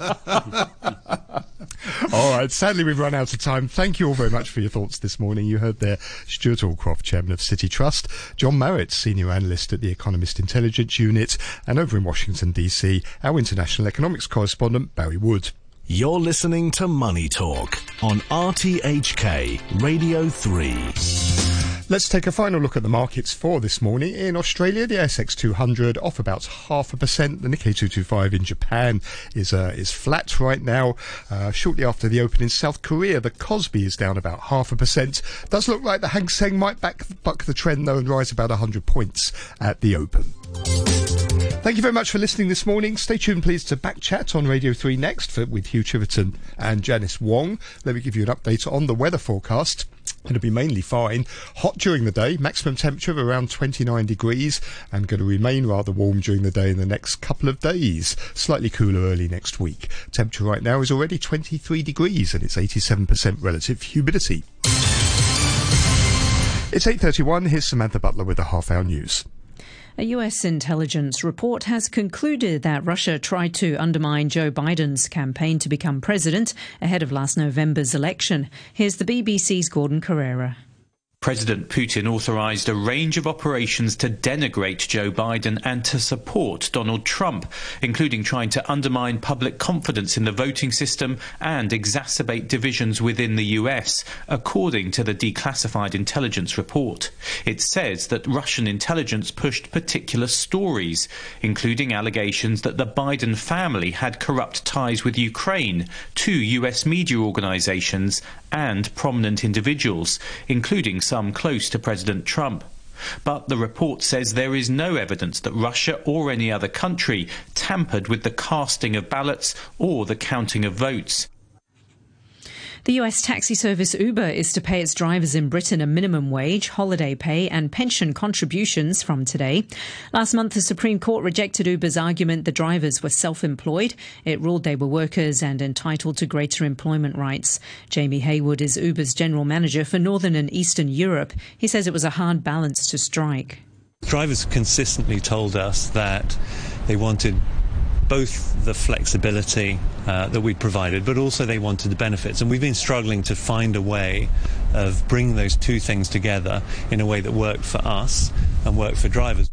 all right. Sadly, we've run out of time. Thank you all very much for your thoughts this morning. You heard there Stuart Allcroft, Chairman of Citi Trust, John Marrett, Senior Analyst at the Economist Intelligence Unit, and over in Washington, D.C., our International Economics Correspondent, Barry Wood. You're listening to Money Talk on RTHK Radio 3. Let's take a final look at the markets for this morning. In Australia, the ASX 200 off about half a percent. The Nikkei 225 in Japan is uh, is flat right now. Uh, shortly after the open in South Korea, the Kospi is down about half a percent. Does look like the Hang Seng might back, buck the trend though and rise about 100 points at the open. Thank you very much for listening this morning. Stay tuned, please, to Backchat on Radio 3 next for, with Hugh Chiverton and Janice Wong. Let me give you an update on the weather forecast. It'll be mainly fine. Hot during the day, maximum temperature of around 29 degrees, and going to remain rather warm during the day in the next couple of days. Slightly cooler early next week. Temperature right now is already 23 degrees, and it's 87% relative humidity. It's 8.31. Here's Samantha Butler with the half hour news. A US intelligence report has concluded that Russia tried to undermine Joe Biden's campaign to become president ahead of last November's election. Here's the BBC's Gordon Corera. President Putin authorized a range of operations to denigrate Joe Biden and to support Donald Trump, including trying to undermine public confidence in the voting system and exacerbate divisions within the US, according to the declassified intelligence report. It says that Russian intelligence pushed particular stories, including allegations that the Biden family had corrupt ties with Ukraine, to US media organizations, and prominent individuals, including some close to President Trump. But the report says there is no evidence that Russia or any other country tampered with the casting of ballots or the counting of votes. The US taxi service Uber is to pay its drivers in Britain a minimum wage, holiday pay, and pension contributions from today. Last month, the Supreme Court rejected Uber's argument the drivers were self employed. It ruled they were workers and entitled to greater employment rights. Jamie Heywood is Uber's general manager for Northern and Eastern Europe. He says it was a hard balance to strike. Drivers consistently told us that they wanted both the flexibility uh, that we provided, but also they wanted the benefits. And we've been struggling to find a way of bringing those two things together in a way that worked for us and worked for drivers.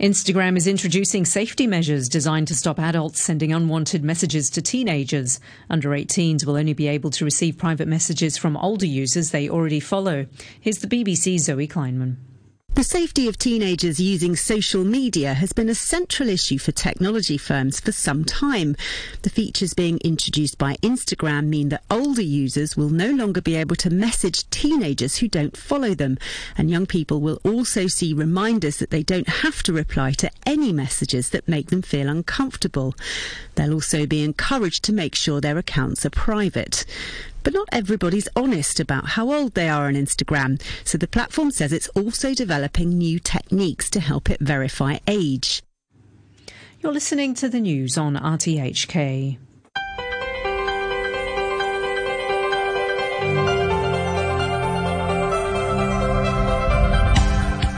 Instagram is introducing safety measures designed to stop adults sending unwanted messages to teenagers. Under 18s will only be able to receive private messages from older users they already follow. Here's the BBC's Zoe Kleinman. The safety of teenagers using social media has been a central issue for technology firms for some time. The features being introduced by Instagram mean that older users will no longer be able to message teenagers who don't follow them, and young people will also see reminders that they don't have to reply to any messages that make them feel uncomfortable. They'll also be encouraged to make sure their accounts are private. But not everybody's honest about how old they are on Instagram, so the platform says it's also developing new techniques to help it verify age. You're listening to the news on RTHK.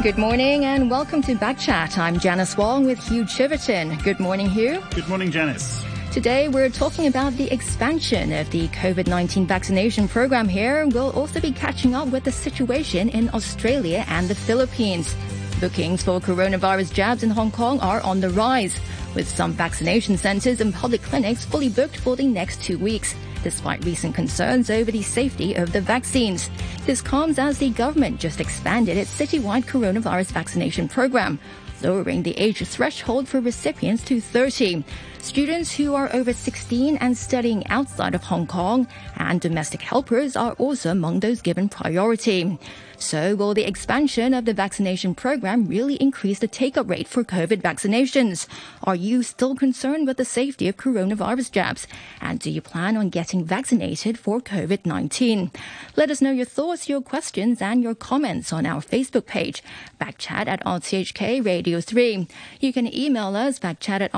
Good morning and welcome to Backchat. I'm Janice Wong with Hugh Chiverton. Good morning, Hugh. Good morning, Janice. Today, we're talking about the expansion of the COVID 19 vaccination program here. We'll also be catching up with the situation in Australia and the Philippines. Bookings for coronavirus jabs in Hong Kong are on the rise, with some vaccination centres and public clinics fully booked for the next two weeks despite recent concerns over the safety of the vaccines. This comes as the government just expanded its citywide coronavirus vaccination program, lowering the age threshold for recipients to 30. Students who are over 16 and studying outside of Hong Kong and domestic helpers are also among those given priority. So, will the expansion of the vaccination program really increase the take up rate for COVID vaccinations? Are you still concerned with the safety of coronavirus jabs? And do you plan on getting vaccinated for COVID 19? Let us know your thoughts, your questions, and your comments on our Facebook page, backchat at RTHK Radio 3. You can email us, backchat at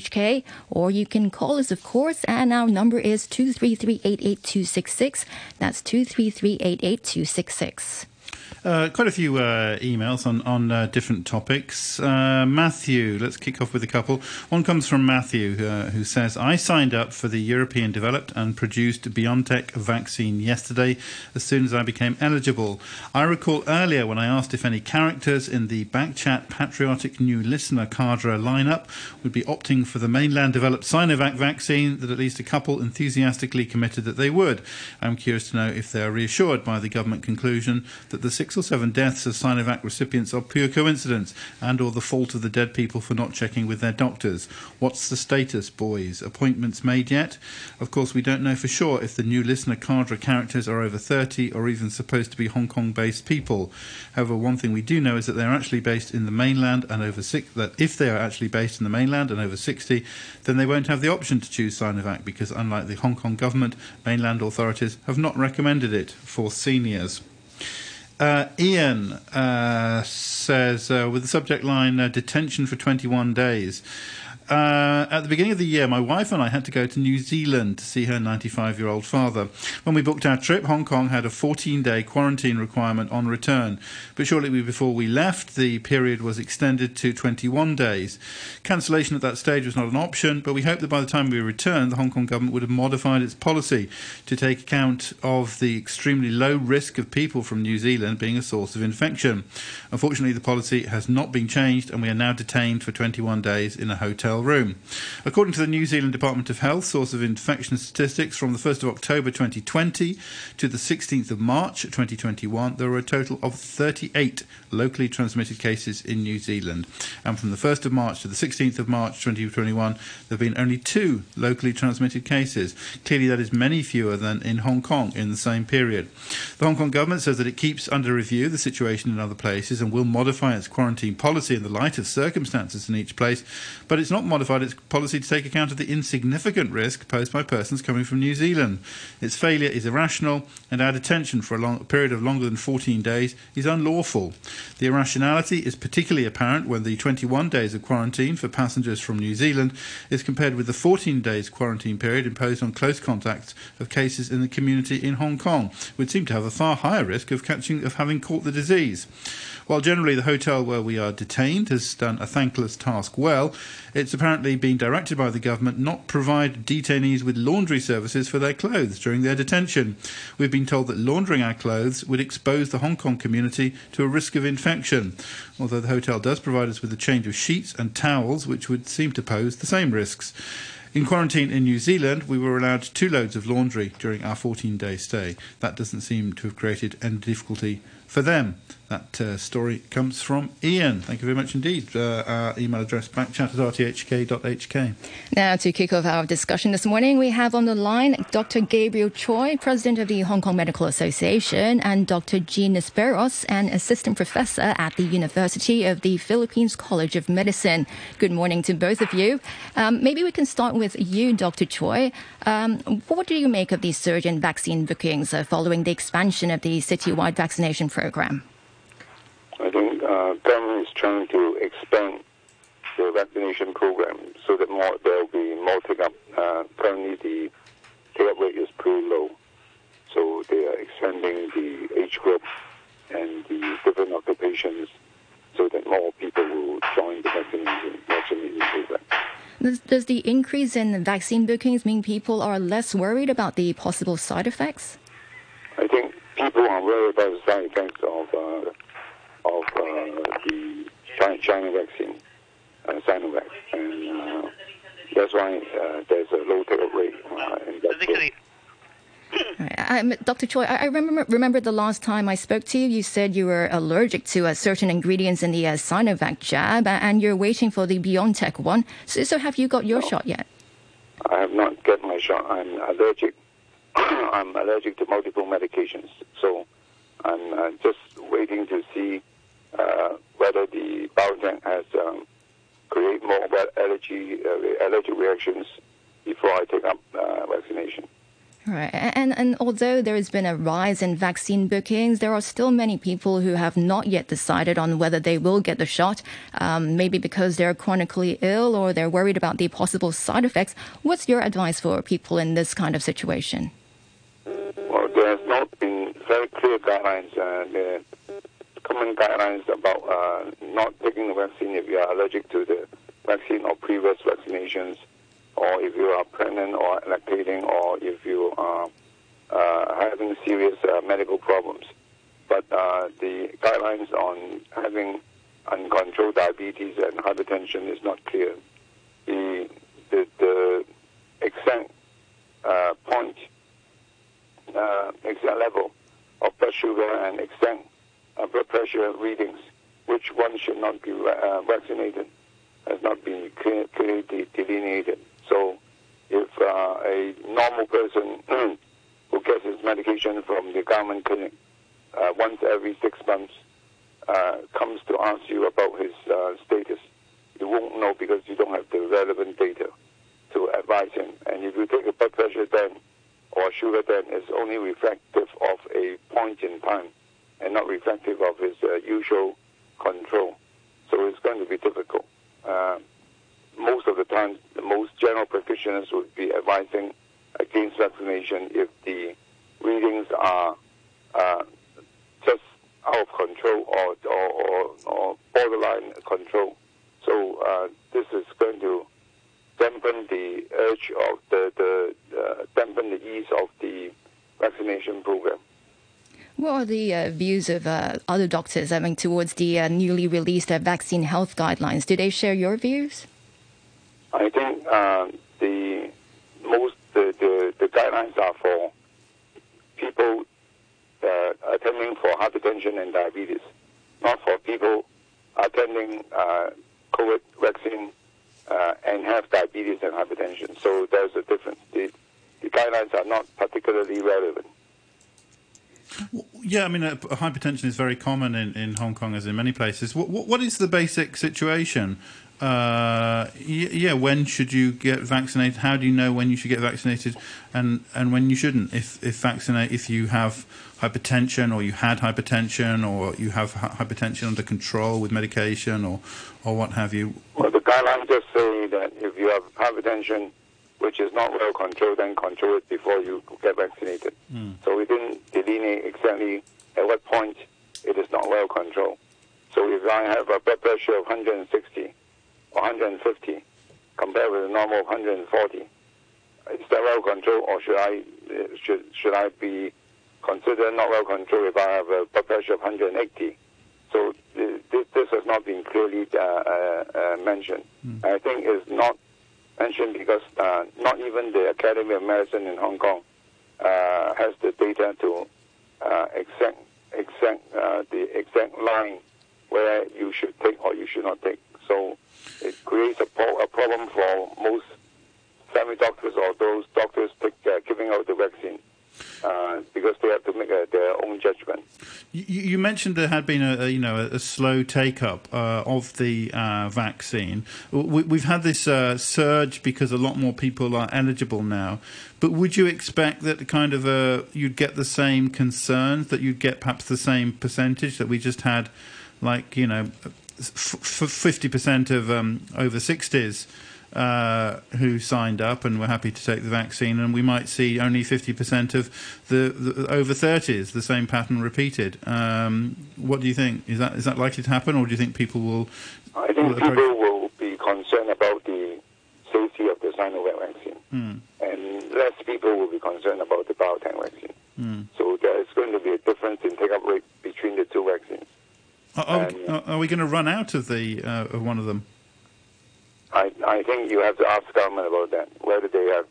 rthk.hk, or you can call us, of course, and our number is 233 88266. That's 233 88266. Uh, quite a few uh, emails on on uh, different topics. Uh, Matthew, let's kick off with a couple. One comes from Matthew, uh, who says, "I signed up for the European developed and produced BioNTech vaccine yesterday, as soon as I became eligible. I recall earlier when I asked if any characters in the Backchat Patriotic New Listener cadre lineup would be opting for the mainland developed Sinovac vaccine, that at least a couple enthusiastically committed that they would. I'm curious to know if they are reassured by the government conclusion that the six or seven deaths of Sinovac recipients are pure coincidence and or the fault of the dead people for not checking with their doctors. What's the status, boys? Appointments made yet? Of course, we don't know for sure if the new listener cadre characters are over 30 or even supposed to be Hong Kong based people. However, one thing we do know is that they're actually based in the mainland and over six, that if they are actually based in the mainland and over 60, then they won't have the option to choose Sinovac because unlike the Hong Kong government, mainland authorities have not recommended it for seniors. Uh, Ian uh, says, uh, with the subject line uh, detention for 21 days. Uh, at the beginning of the year, my wife and I had to go to New Zealand to see her 95 year old father. When we booked our trip, Hong Kong had a 14 day quarantine requirement on return. But shortly before we left, the period was extended to 21 days. Cancellation at that stage was not an option, but we hoped that by the time we returned, the Hong Kong government would have modified its policy to take account of the extremely low risk of people from New Zealand being a source of infection. Unfortunately, the policy has not been changed, and we are now detained for 21 days in a hotel room. According to the New Zealand Department of Health, source of infection statistics from the 1st of October 2020 to the 16th of March 2021, there were a total of 38 locally transmitted cases in New Zealand. And from the 1st of March to the 16th of March 2021, there have been only two locally transmitted cases. Clearly, that is many fewer than in Hong Kong in the same period. The Hong Kong government says that it keeps under review the situation in other places and will modify its quarantine policy in the light of circumstances in each place, but it's not modified its policy to take account of the insignificant risk posed by persons coming from New Zealand. Its failure is irrational, and our detention for a, long, period of longer than 14 days is unlawful. The irrationality is particularly apparent when the 21 days of quarantine for passengers from New Zealand is compared with the 14 days quarantine period imposed on close contacts of cases in the community in Hong Kong, which seem to have a far higher risk of catching of having caught the disease. While generally the hotel where we are detained has done a thankless task well, it's apparently been directed by the government not provide detainees with laundry services for their clothes during their detention. We've been told that laundering our clothes would expose the Hong Kong community to a risk of infection, although the hotel does provide us with a change of sheets and towels, which would seem to pose the same risks. In quarantine in New Zealand, we were allowed two loads of laundry during our 14 day stay. That doesn't seem to have created any difficulty for them. That uh, story comes from Ian. Thank you very much indeed. Uh, our email address backchat at rthk.hk. Now, to kick off our discussion this morning, we have on the line Dr. Gabriel Choi, President of the Hong Kong Medical Association, and Dr. Gene Nisperos, an Assistant Professor at the University of the Philippines College of Medicine. Good morning to both of you. Um, maybe we can start with you, Dr. Choi. Um, what do you make of the surge in vaccine bookings uh, following the expansion of the citywide vaccination program? I think uh, government is trying to expand the vaccination program so that more there will be more take up. Uh, currently, the take up rate is pretty low, so they are expanding the age group and the different occupations so that more people will join the vaccination vaccination program. Does, does the increase in vaccine bookings mean people are less worried about the possible side effects? I think people are worried about the side effects of uh, of uh, the China, China vaccine, uh, Sinovac, and uh, that's why uh, there's a low take-up rate uh, in that group. Um, Dr. Choi, I, I remember, remember the last time I spoke to you, you said you were allergic to uh, certain ingredients in the uh, Sinovac jab, and you're waiting for the BioNTech one. So, so have you got your shot yet? I have not got my shot. I'm allergic. I'm allergic to multiple medications, so I'm uh, just waiting to see uh, whether the BioNTech has um, create more allergy uh, allergic reactions before I take up uh, vaccination. Right. And, and although there has been a rise in vaccine bookings, there are still many people who have not yet decided on whether they will get the shot, um, maybe because they're chronically ill or they're worried about the possible side effects. What's your advice for people in this kind of situation? There has not been very clear guidelines. Uh, the common guidelines about uh, not taking the vaccine if you are allergic to the vaccine or previous vaccinations, or if you are pregnant or lactating, or if you are uh, having serious uh, medical problems. But uh, the guidelines on having uncontrolled diabetes and hypertension is not clear. The the, the exact uh, point, uh, exact level of blood sugar and exact uh, blood pressure readings, which one should not be uh, vaccinated, has not been clear, clearly delineated. So, if uh, a normal person who gets his medication from the government clinic uh, once every six months uh, comes to ask you about his uh, status, you won't know because you don't have the relevant data to advise him. And if you take a blood pressure then or sugar it's only reflective of a point in time and not reflective of his uh, usual control. So it's going to be difficult. Uh, most of the time, the most general practitioners would be advising against vaccination if the readings are uh, just out of control or, or, or, or borderline control. So uh, this is going to dampen the urge of the, the uh, dampen the ease of the vaccination program. What are the uh, views of uh, other doctors, I mean, towards the uh, newly released uh, vaccine health guidelines? Do they share your views? I think uh, the most the, the, the, guidelines are for people uh, attending for hypertension and diabetes, not for people attending COVID vaccine and have diabetes and hypertension. So there's a difference. The, the guidelines are not particularly relevant. Yeah, I mean, uh, hypertension is very common in, in Hong Kong as in many places. What, what, what is the basic situation? Uh, yeah, when should you get vaccinated? How do you know when you should get vaccinated and, and when you shouldn't? If if vaccinate if you have hypertension or you had hypertension or you have hypertension under control with medication or or what have you. Well, the guidelines just say that if you have hypertension which is not well controlled, then control it before you get vaccinated. Mm. So we didn't delineate exactly at what point it is not well controlled. So if I have a blood pressure of 160 or 150 compared with a normal of 140, is that well controlled, or should I should should I be considered not well controlled if I have a blood pressure of 180? So this, this has not been clearly uh, uh, uh, mentioned. Mm. I think it's not mentioned because uh, not even the Academy of Medicine in Hong Kong uh, has the data to uh, exact exact uh, the exact line where you should take or you should not take. So it creates a, a problem for most family doctors or those doctors take, uh, giving out the vaccine. Uh, because they have to make a, their own judgment. You, you, mentioned there had been a, a you know a, slow take up uh, of the uh, vaccine. We, have had this uh, surge because a lot more people are eligible now. But would you expect that kind of a you'd get the same concerns that you'd get perhaps the same percentage that we just had, like you know, fifty percent of um, over sixties uh, who signed up and were happy to take the vaccine, and we might see only 50% of the, the over 30s, the same pattern repeated. Um, what do you think? Is that is that likely to happen, or do you think people will? I think will people will be concerned about the safety of the Sinovac vaccine, mm. and less people will be concerned about the BioNTech vaccine. Mm. So there is going to be a difference in take-up rate between the two vaccines. Are, are, we, are we, going to run out of the uh, of one of them? I, I think you have to ask government about that, whether they have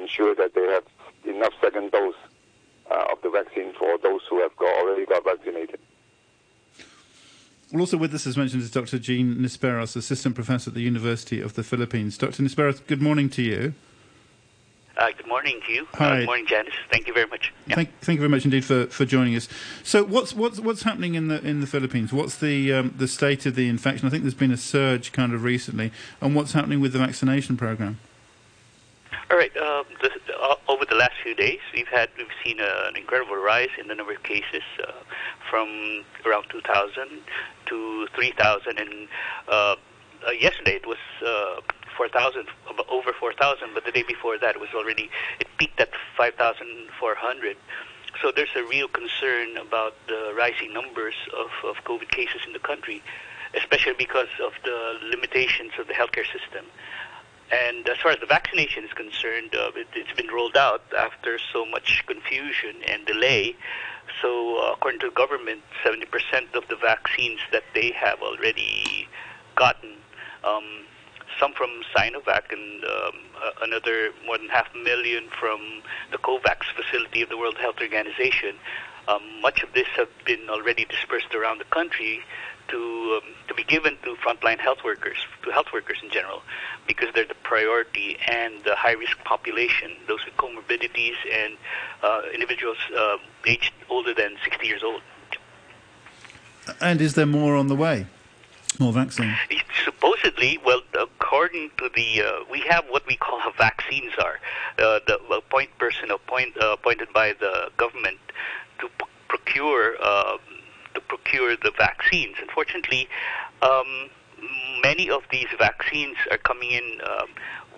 ensured that they have enough second dose uh, of the vaccine for those who have got, already got vaccinated. Well, also with us, as mentioned, is Dr. Gene Nisperos, Assistant Professor at the University of the Philippines. Dr. Nisperos, good morning to you. Uh, good morning to you. Uh, Hi. good morning, Janice. Thank you very much. Yeah. Thank, thank you very much indeed for, for joining us. So, what's what's what's happening in the in the Philippines? What's the um, the state of the infection? I think there's been a surge kind of recently, and what's happening with the vaccination program? All right. Um, the, uh, over the last few days, we've had we've seen uh, an incredible rise in the number of cases uh, from around 2,000 to 3,000, and uh, yesterday it was 4,000, over 4,000, but the day before that it was already, it peaked at 5,400. so there's a real concern about the rising numbers of, of COVID cases in the country, especially because of the limitations of the healthcare system. And as far as the vaccination is concerned, uh, it, has been rolled out after so much confusion and delay. So, uh, according to the government, 70% of the vaccines that they have already gotten, um, some from Sinovac and um, another more than half million from the COVAX facility of the World Health Organization. Um, much of this have been already dispersed around the country to um, to be given to frontline health workers, to health workers in general, because they're the priority and the high risk population, those with comorbidities and uh, individuals uh, aged older than 60 years old. And is there more on the way? More vaccine? Supposedly, well, according to the, uh, we have what we call a vaccine czar, uh, the point person appoint, uh, appointed by the government to p- procure uh, to procure the vaccines. Unfortunately, um, many of these vaccines are coming in.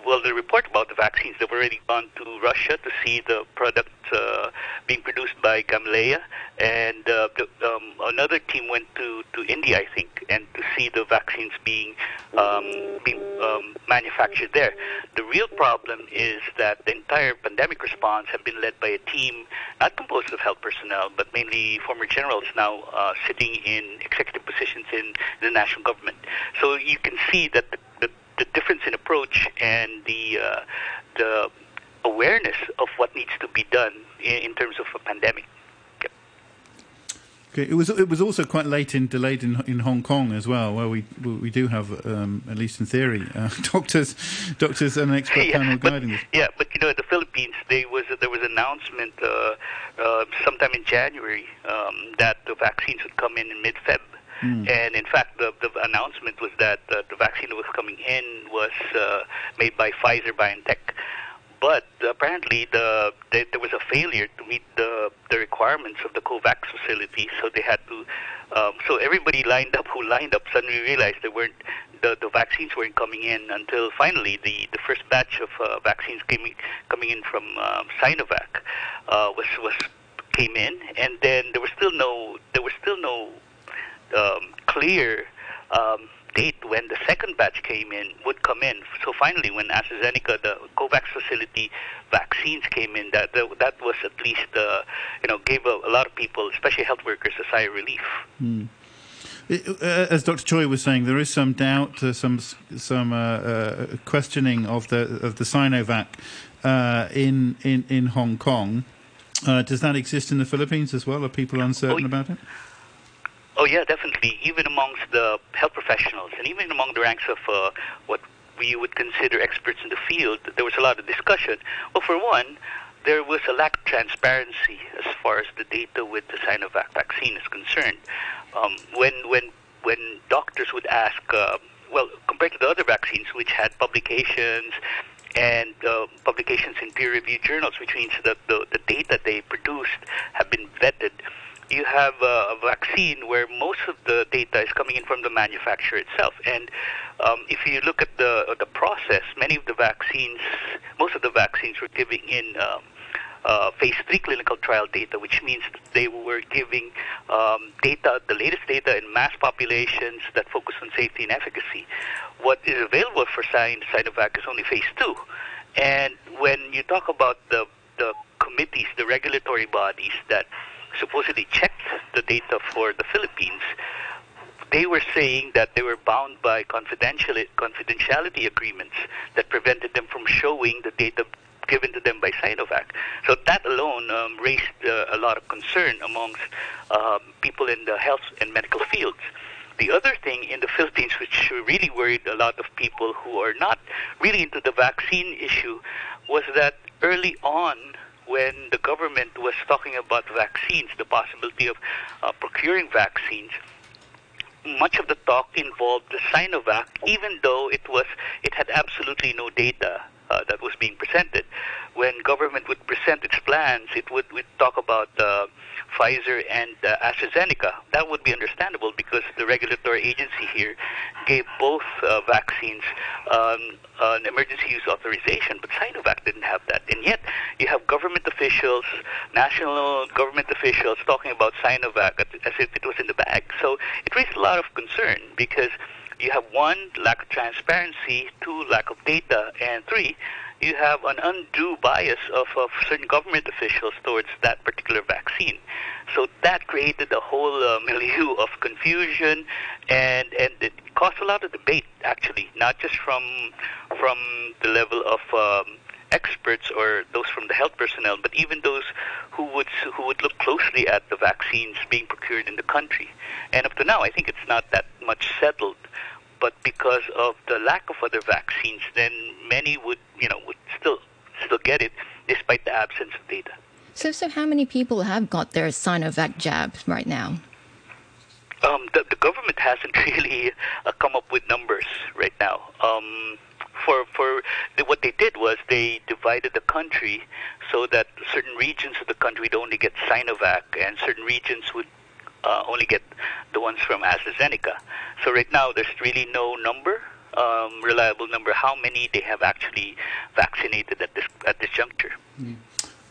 Well, the report about the vaccines, they've already gone to Russia to see the product uh, being produced by Gamaleya, and uh, the, um, another team went to, to India, I think, and to see the vaccines being um, being um, manufactured there. The real problem is that the entire pandemic response have been led by a team not composed of health personnel, but mainly former generals now uh, sitting in executive positions in the national government. So you can see that the, the the difference in approach and the uh, the awareness of what needs to be done in, in terms of a pandemic. Okay. It was it was also quite late in delayed in in Hong Kong as well, where we we do have um, at least in theory uh, doctors doctors and an expert yeah, panel but, guiding this. Yeah, but you know, in the Philippines, there was there was an announcement uh, uh, sometime in January um, that the vaccines would come in in mid Feb. Mm. And in fact, the, the announcement was that uh, the vaccine that was coming in was uh, made by Pfizer BioNTech. But apparently, the, the, there was a failure to meet the, the requirements of the COVAX facility, so they had to. Um, so everybody lined up who lined up suddenly realized they weren't the, the vaccines weren't coming in until finally the, the first batch of uh, vaccines came coming in from um, Sinovac uh, was was came in, and then there was still no there was still no um, clear um, date when the second batch came in would come in. So finally, when AstraZeneca, the COVAX facility vaccines came in, that that was at least uh, you know gave a, a, lot of people, especially health workers, a sigh of relief. Mm. As Dr. Choi was saying, there is some doubt, uh, some some uh, uh, questioning of the of the Sinovac uh, in in in Hong Kong. Uh, does that exist in the Philippines as well? Are people uncertain oh, about it? Oh yeah, definitely. Even amongst the health professionals, and even among the ranks of uh, what we would consider experts in the field, there was a lot of discussion. Well, for one, there was a lack of transparency as far as the data with the Sinovac vaccine is concerned. Um, when when when doctors would ask, uh, well, compared to the other vaccines, which had publications and uh, publications in peer-reviewed journals, which means that the, the data they produced have been vetted you have a vaccine where most of the data is coming in from the manufacturer itself. And um, if you look at the the process, many of the vaccines, most of the vaccines were giving in. Um, uh, phase three clinical trial data, which means they were giving um, data, the latest data in mass populations that focus on safety and efficacy. What is available for Sinovac is only phase two. And when you talk about the, the committees, the regulatory bodies that supposedly checked the data for the Philippines, they were saying that they were bound by confidentiality, agreements that prevented them from showing the data given to them by Sinovac. So that alone um, raised uh, a lot of concern amongst um, people in the health and medical fields. The other thing in the Philippines, which really worried a lot of people who are not really into the vaccine issue, was that early on when the government was talking about vaccines, the possibility of uh, procuring vaccines, much of the talk involved the Sinovac, even though it was it had absolutely no data uh, that was being presented. When government would present its plans, it would, would talk about uh, Pfizer and uh, AstraZeneca. That would be understandable because the regulatory agency here gave both uh, vaccines um, an emergency use authorization, but Sinovac didn't have that. And yet, you have government officials, national government officials, talking about Sinovac as if it was in the bag. So it raised a lot of concern because you have one, lack of transparency, two, lack of data, and three, you have an undue bias of, of certain government officials towards that particular vaccine. So that created a whole uh, milieu of confusion, and and it caused a lot of debate actually, not just from from the level of um, experts or those from the health personnel, but even those who would who would look closely at the vaccines being procured in the country. And up to now, I think it's not that much settled but because of the lack of other vaccines, then many would, you know, would still still get it despite the absence of data. So, so how many people have got their Sinovac jab right now? Um, the, the, government hasn't really uh, come up with numbers right now. Um, for for the, what they did was they divided the country so that certain regions of the country would only get Sinovac, and certain regions would uh, only get the ones from AstraZeneca. So right now, there's really no number, um, reliable number, how many they have actually vaccinated at this at this juncture. Mm.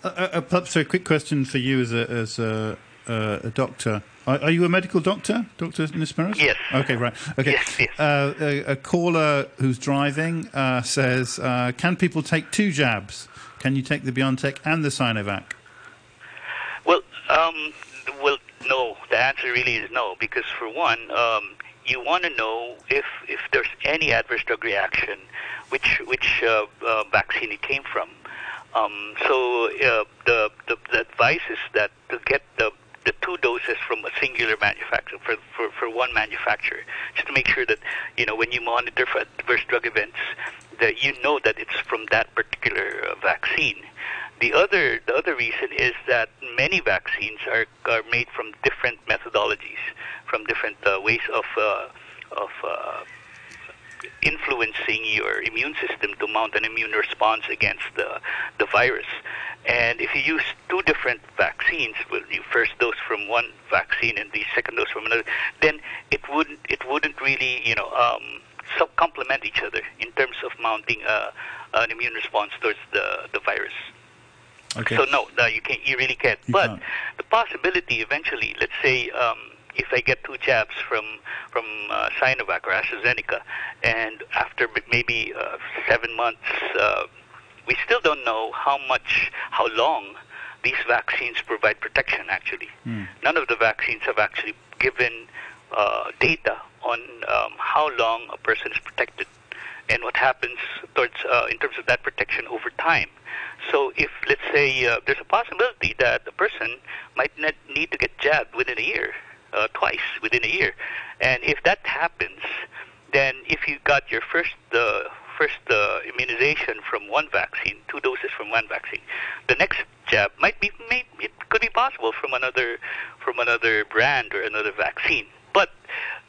Uh, uh, perhaps a quick question for you as a as a, uh, a doctor. Are, are, you a medical doctor, Doctor Nisperos? Yes. Okay, right. Okay. Yes, yes. Uh, a, a, caller who's driving uh, says, uh, "Can people take two jabs? Can you take the BioNTech and the Sinovac?" Well, um, well, no. Answer really is no, because for one, um, you want to know if if there's any adverse drug reaction, which which uh, uh, vaccine it came from. Um, so uh, the, the the advice is that to get the the two doses from a singular manufacturer for, for, for one manufacturer, just to make sure that you know when you monitor for adverse drug events, that you know that it's from that particular uh, vaccine. The other the other reason is that many vaccines are are made from different methodologies, from different uh, ways of uh, of uh, influencing your immune system to mount an immune response against the the virus. And if you use two different vaccines, well, you first dose from one vaccine and the second dose from another, then it wouldn't it wouldn't really you know um, so complement each other in terms of mounting a, an immune response towards the the virus. Okay. So no, no, you can't. You really can't. You but can't. the possibility, eventually, let's say, um, if I get two jabs from from uh, Sinovac or AstraZeneca, and after maybe uh, seven months, uh, we still don't know how much, how long these vaccines provide protection. Actually, Hmm. none of the vaccines have actually given uh, data on um, how long a person is protected and what happens towards uh, in terms of that protection over time. So if let's say uh, there's a possibility that the person might not need to get jabbed within a year, uh, twice within a year, and if that happens, then if you got your first uh, first uh, immunization from one vaccine, two doses from one vaccine, the next jab might be may, it could be possible from another from another brand or another vaccine. But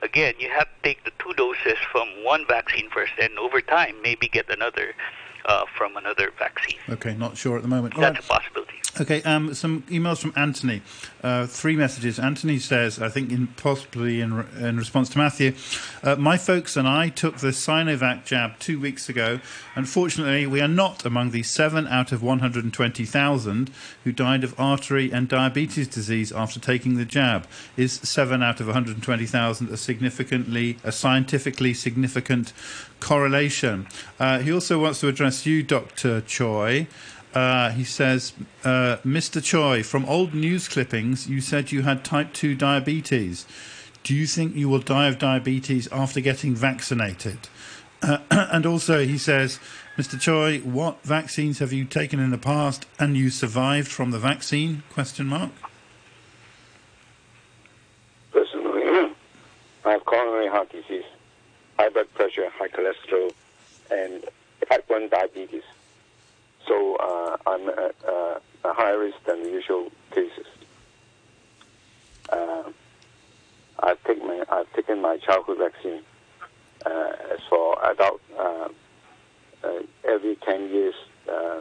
again, you have to take the two doses from one vaccine first, and over time, maybe get another uh, from another vaccine. Okay, not sure at the moment. That's right. a possibility. Okay, um, some emails from Anthony. Uh, three messages. Anthony says, I think in possibly in, in response to Matthew, uh, my folks and I took the Sinovac jab two weeks ago. Unfortunately, we are not among the seven out of 120,000 who died of artery and diabetes disease after taking the jab. Is seven out of 120,000 a significantly, a scientifically significant correlation? Uh, he also wants to address you, Dr. Choi. Uh, he says, uh, Mr. Choi, from old news clippings, you said you had type 2 diabetes. Do you think you will die of diabetes after getting vaccinated? Uh, and also, he says, Mr. Choi, what vaccines have you taken in the past and you survived from the vaccine? Question mark. Personally, I have coronary heart disease, high blood pressure, high cholesterol, and type 1 diabetes. So uh, I'm at uh, a higher risk than the usual cases. Uh, I've, taken my, I've taken my childhood vaccine. Uh, as for adult, uh, uh, every 10 years, uh,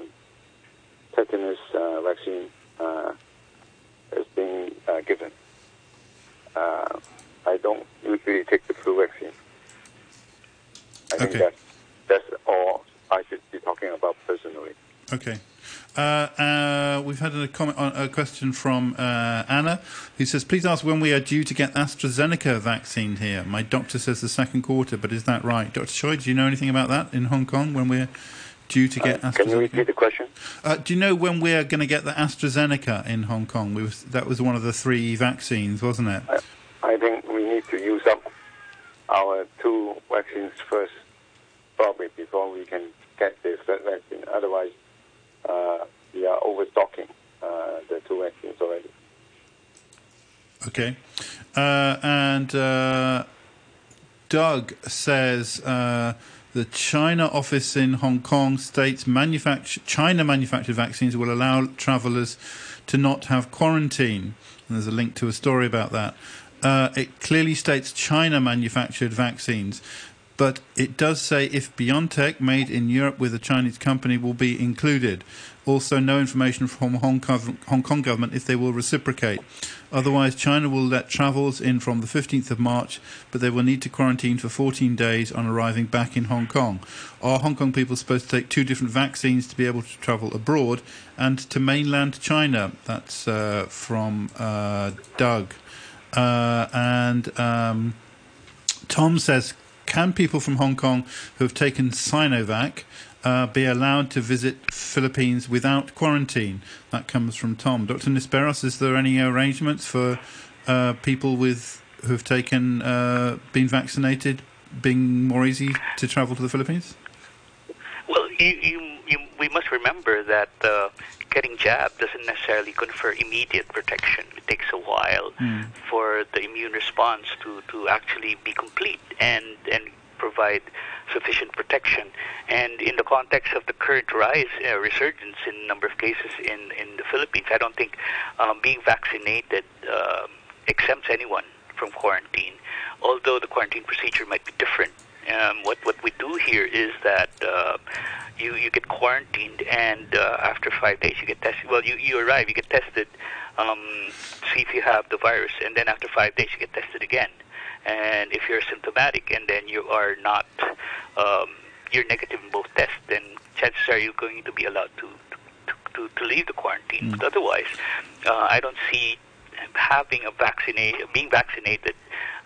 tetanus uh, vaccine uh, has been given. I don't usually take the flu vaccine. I think Okay. that's, that's all I should be talking about personally. Okay. Uh, uh, we've had a comment, on, a question from uh, Anna, who says, "Please ask when we are due to get AstraZeneca vaccine here. My doctor says the second quarter, but is that right, Dr. Choi? Do you know anything about that in Hong Kong when we're due to get Uh, can you repeat AstraZeneca? the question? Uh, do you know when we're going to get the AstraZeneca in Hong Kong? We was, that was one of the three vaccines, wasn't it? I think we need to use up our two vaccines first, probably before we can get this third vaccine. Otherwise, uh, we are overstocking uh, the two vaccines already. Okay. Uh, and uh, Doug says uh, the China office in Hong Kong states manufacture, China manufactured vaccines will allow travellers to not have quarantine. And there's a link to a story about that. Uh, it clearly states China manufactured vaccines. But it does say if BioNTech, made in Europe with a Chinese company, will be included. Also, no information from Hong Kong, Hong Kong government if they will reciprocate. Otherwise, China will let travels in from the 15th of March, but they will need to quarantine for 14 days on arriving back in Hong Kong. Are Hong Kong people supposed to take two different vaccines to be able to travel abroad and to mainland China? That's uh, from uh, Doug. Uh, and um, Tom says, can people from Hong Kong who have taken Sinovac uh, be allowed to visit Philippines without quarantine? That comes from Tom. Dr. Nisperos, is there any arrangements for uh, people with who have taken uh, been vaccinated being more easy to travel to the Philippines? Well, you, you, you, we must remember that uh, getting jabbed doesn't necessarily confer immediate protection. It takes a while for the immune response to, to actually be complete and, and provide sufficient protection. And in the context of the current rise, uh, resurgence in number of cases in, in the Philippines, I don't think um, being vaccinated um exempts anyone from quarantine, although the quarantine procedure might be different. Um, what what we do here is that uh, you you get quarantined, and uh, after five days you get tested. Well, you you arrive, you get tested, um, see if you have the virus, and then after five days you get tested again. And if you're symptomatic, and then you are not, um, you're negative in both tests, then chances are you're going to be allowed to to, to, leave the quarantine. But otherwise, uh, I don't see having a vaccination, being vaccinated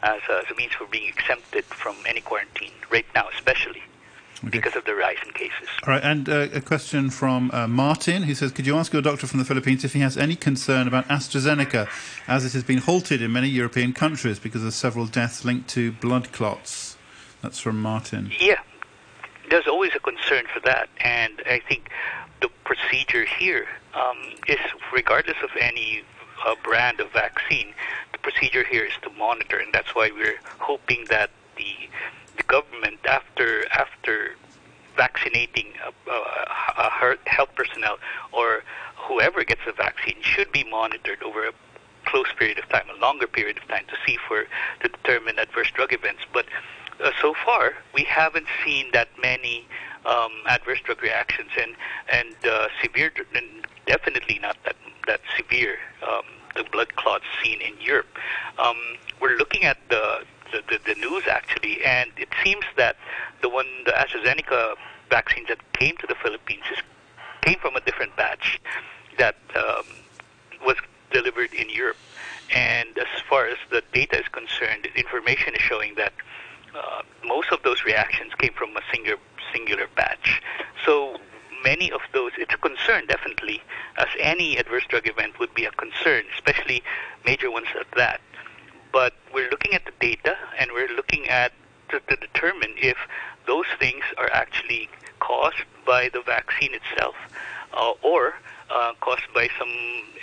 as a, as a means for being exempted from any quarantine right now, especially because of the rise in cases. All right, and uh, a question from uh, Martin, who says, "Could you ask your doctor from the Philippines if he has any concern about AstraZeneca, as it has been halted in many European countries because of several deaths linked to blood clots?" That's from Martin. Yeah, there's always a concern for that, and I think the procedure here um, is, regardless of any uh, brand of vaccine, procedure here is to monitor, and that's why we're hoping that the the government, after after vaccinating a, health personnel or whoever gets the vaccine, should be monitored over a close period of time, a longer period of time, to see for to determine adverse drug events. But uh, so far, we haven't seen that many um, adverse drug reactions, and and uh, severe, and definitely not that that severe. Um, the blood clots seen in Europe. Um, we're looking at the, the, the, the news actually, and it seems that the one, the AstraZeneca vaccines that came to the Philippines came from a different batch that um, was delivered in Europe. And as far as the data is concerned, information is showing that uh, most of those reactions came from a singular singular batch. So many of those, it's a concern definitely, as any adverse drug event would be a concern, especially major ones at that. But we're looking at the data and we're looking at to, to determine if those things are actually caused by the vaccine itself uh, or uh, caused by some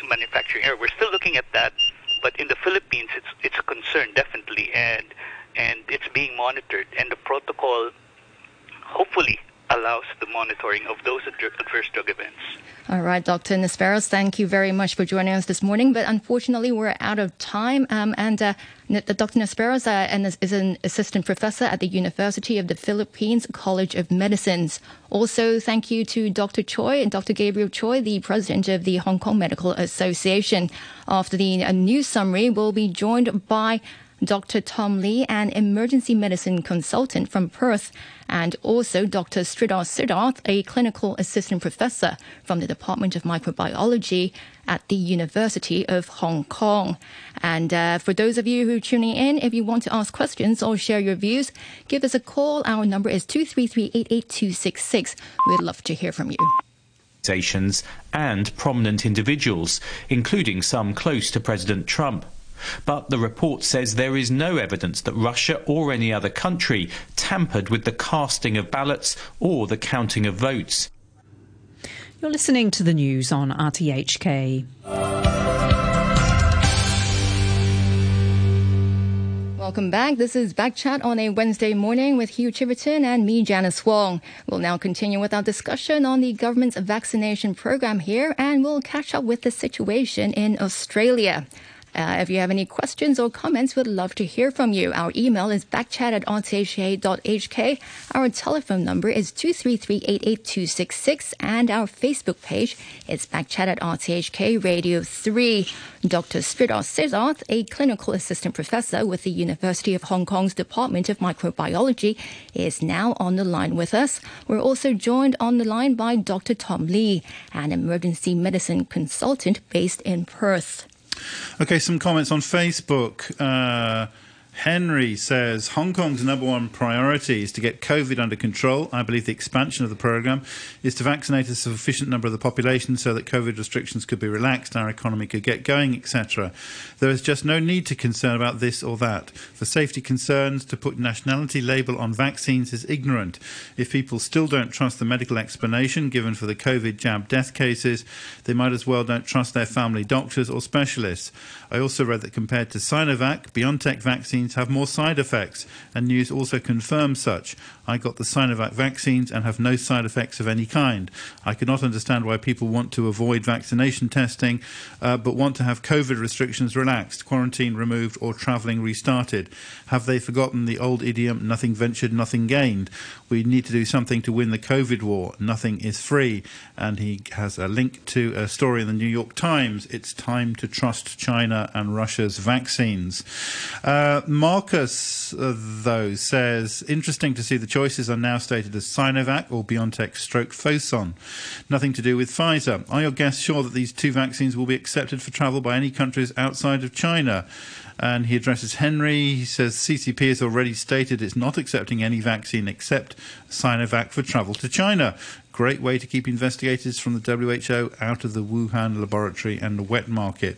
manufacturing error. We're still looking at that, but in the Philippines, it's it's a concern definitely, and and it's being monitored. And the protocol, hopefully, allows the monitoring of those adver- adverse drug events. All right, Dr. Nisperos, thank you very much for joining us this morning. But unfortunately, we're out of time. Um, and uh, Dr. Nisperos uh, is- is an assistant professor at the University of the Philippines College of Medicines. Also, thank you to Dr. Choi and Dr. Gabriel Choi, the president of the Hong Kong Medical Association. After the uh, news summary, we'll be joined by Dr. Tom Lee, an emergency medicine consultant from Perth, and also Dr. Sridhar Siddharth, a clinical assistant professor from the Department of Microbiology at the University of Hong Kong. And uh, for those of you who are tuning in, if you want to ask questions or share your views, give us a call. Our number is 233 We'd love to hear from you and prominent individuals, including some close to President Trump. But the report says there is no evidence that Russia or any other country tampered with the casting of ballots or the counting of votes. You're listening to the news on RTHK. Welcome back. This is Back Chat on a Wednesday morning with Hugh Chiverton and me, Janice Wong. We'll now continue with our discussion on the government's vaccination program here, and we'll catch up with the situation in Australia. Uh, if you have any questions or comments, we'd love to hear from you. Our email is backchat at rthk.hk. Our telephone number is 233 and our Facebook page is backchat at RTHK Radio 3. Dr. Sridhar Siddharth, a clinical assistant professor with the University of Hong Kong's Department of Microbiology, is now on the line with us. We're also joined on the line by Dr. Tom Lee, an emergency medicine consultant based in Perth. Okay, some comments on Facebook. Uh, Henry says Hong Kong's number one priority is to get COVID under control. I believe the expansion of the program is to vaccinate a sufficient number of the population so that COVID restrictions could be relaxed, our economy could get going, etc. There is just no need to concern about this or that. For safety concerns, to put nationality label on vaccines is ignorant. If people still don't trust the medical explanation given for the COVID jab death cases, they might as well don't trust their family doctors or specialists. I also read that compared to Sinovac, BioNTech vaccines have more side effects, and news also confirms such. I got the Sinovac vaccines and have no side effects of any kind. I cannot understand why people want to avoid vaccination testing, uh, but want to have COVID restrictions relaxed, quarantine removed, or travelling restarted. Have they forgotten the old idiom, nothing ventured, nothing gained? We need to do something to win the COVID war. Nothing is free. And he has a link to a story in the New York Times. It's time to trust China and Russia's vaccines. Uh, Marcus, uh, though, says interesting to see the choices are now stated as Sinovac or BioNTech stroke Fosun. Nothing to do with Pfizer. Are your guests sure that these two vaccines will be accepted for travel by any countries outside of China? and he addresses Henry. He says CCP has already stated it's not accepting any vaccine except Sinovac for travel to China. Great way to keep investigators from the WHO out of the Wuhan laboratory and the wet market.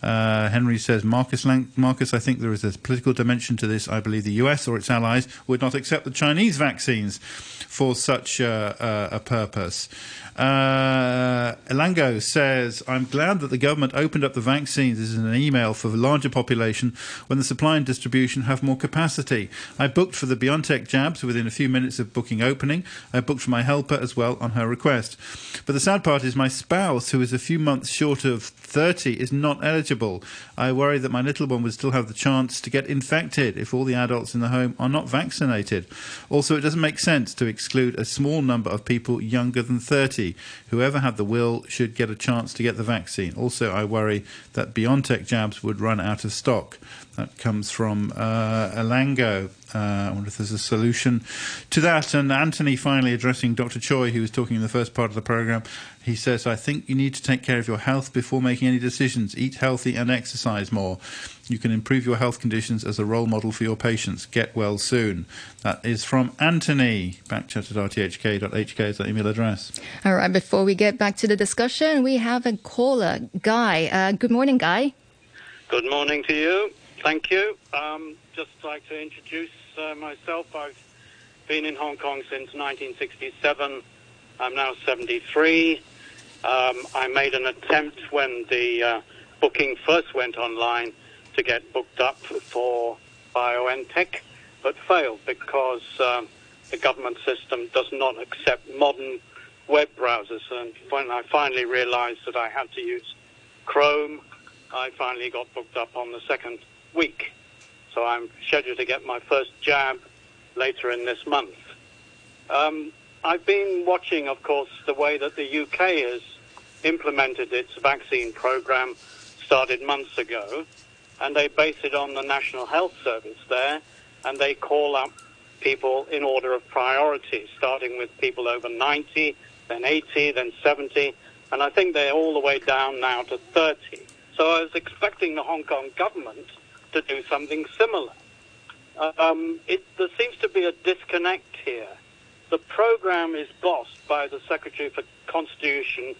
Uh, Henry says, Marcus, Lang- Marcus, I think there is a political dimension to this. I believe the US or its allies would not accept the Chinese vaccines for such uh, uh, a purpose. Uh, Elango says, I'm glad that the government opened up the vaccines as an email for the larger population when the supply and distribution have more capacity. I booked for the BioNTech jabs within a few minutes of booking opening. I booked for my helper as well on her request. But the sad part is my spouse, who is a few months short of 30, is not eligible. I worry that my little one would still have the chance to get infected if all the adults in the home are not vaccinated. Also, it doesn't make sense to exclude a small number of people younger than 30. Whoever had the will should get a chance to get the vaccine. Also, I worry that BioNTech jabs would run out of stock. That comes from uh, Elango. Uh, I wonder if there's a solution to that. And Anthony finally addressing Dr. Choi, who was talking in the first part of the program. He says, I think you need to take care of your health before making any decisions. Eat healthy and exercise more. You can improve your health conditions as a role model for your patients. Get well soon. That is from Anthony. Backchat at rthk.hk is that email address. All right, before we get back to the discussion, we have a caller, Guy. Uh, good morning, Guy. Good morning to you. Thank you. Um, just like to introduce uh, myself. I've been in Hong Kong since 1967. I'm now 73. Um, I made an attempt when the uh, booking first went online to get booked up for BioNTech, but failed because um, the government system does not accept modern web browsers. And when I finally realized that I had to use Chrome, I finally got booked up on the second week. So I'm scheduled to get my first jab later in this month. Um, I've been watching, of course, the way that the UK has implemented its vaccine program started months ago. and they base it on the National Health Service there, and they call up people in order of priority, starting with people over 90, then 80, then 70, and I think they're all the way down now to 30. So I was expecting the Hong Kong government to do something similar. Um, it, there seems to be a disconnect here. The program is bossed by the Secretary for Constitution,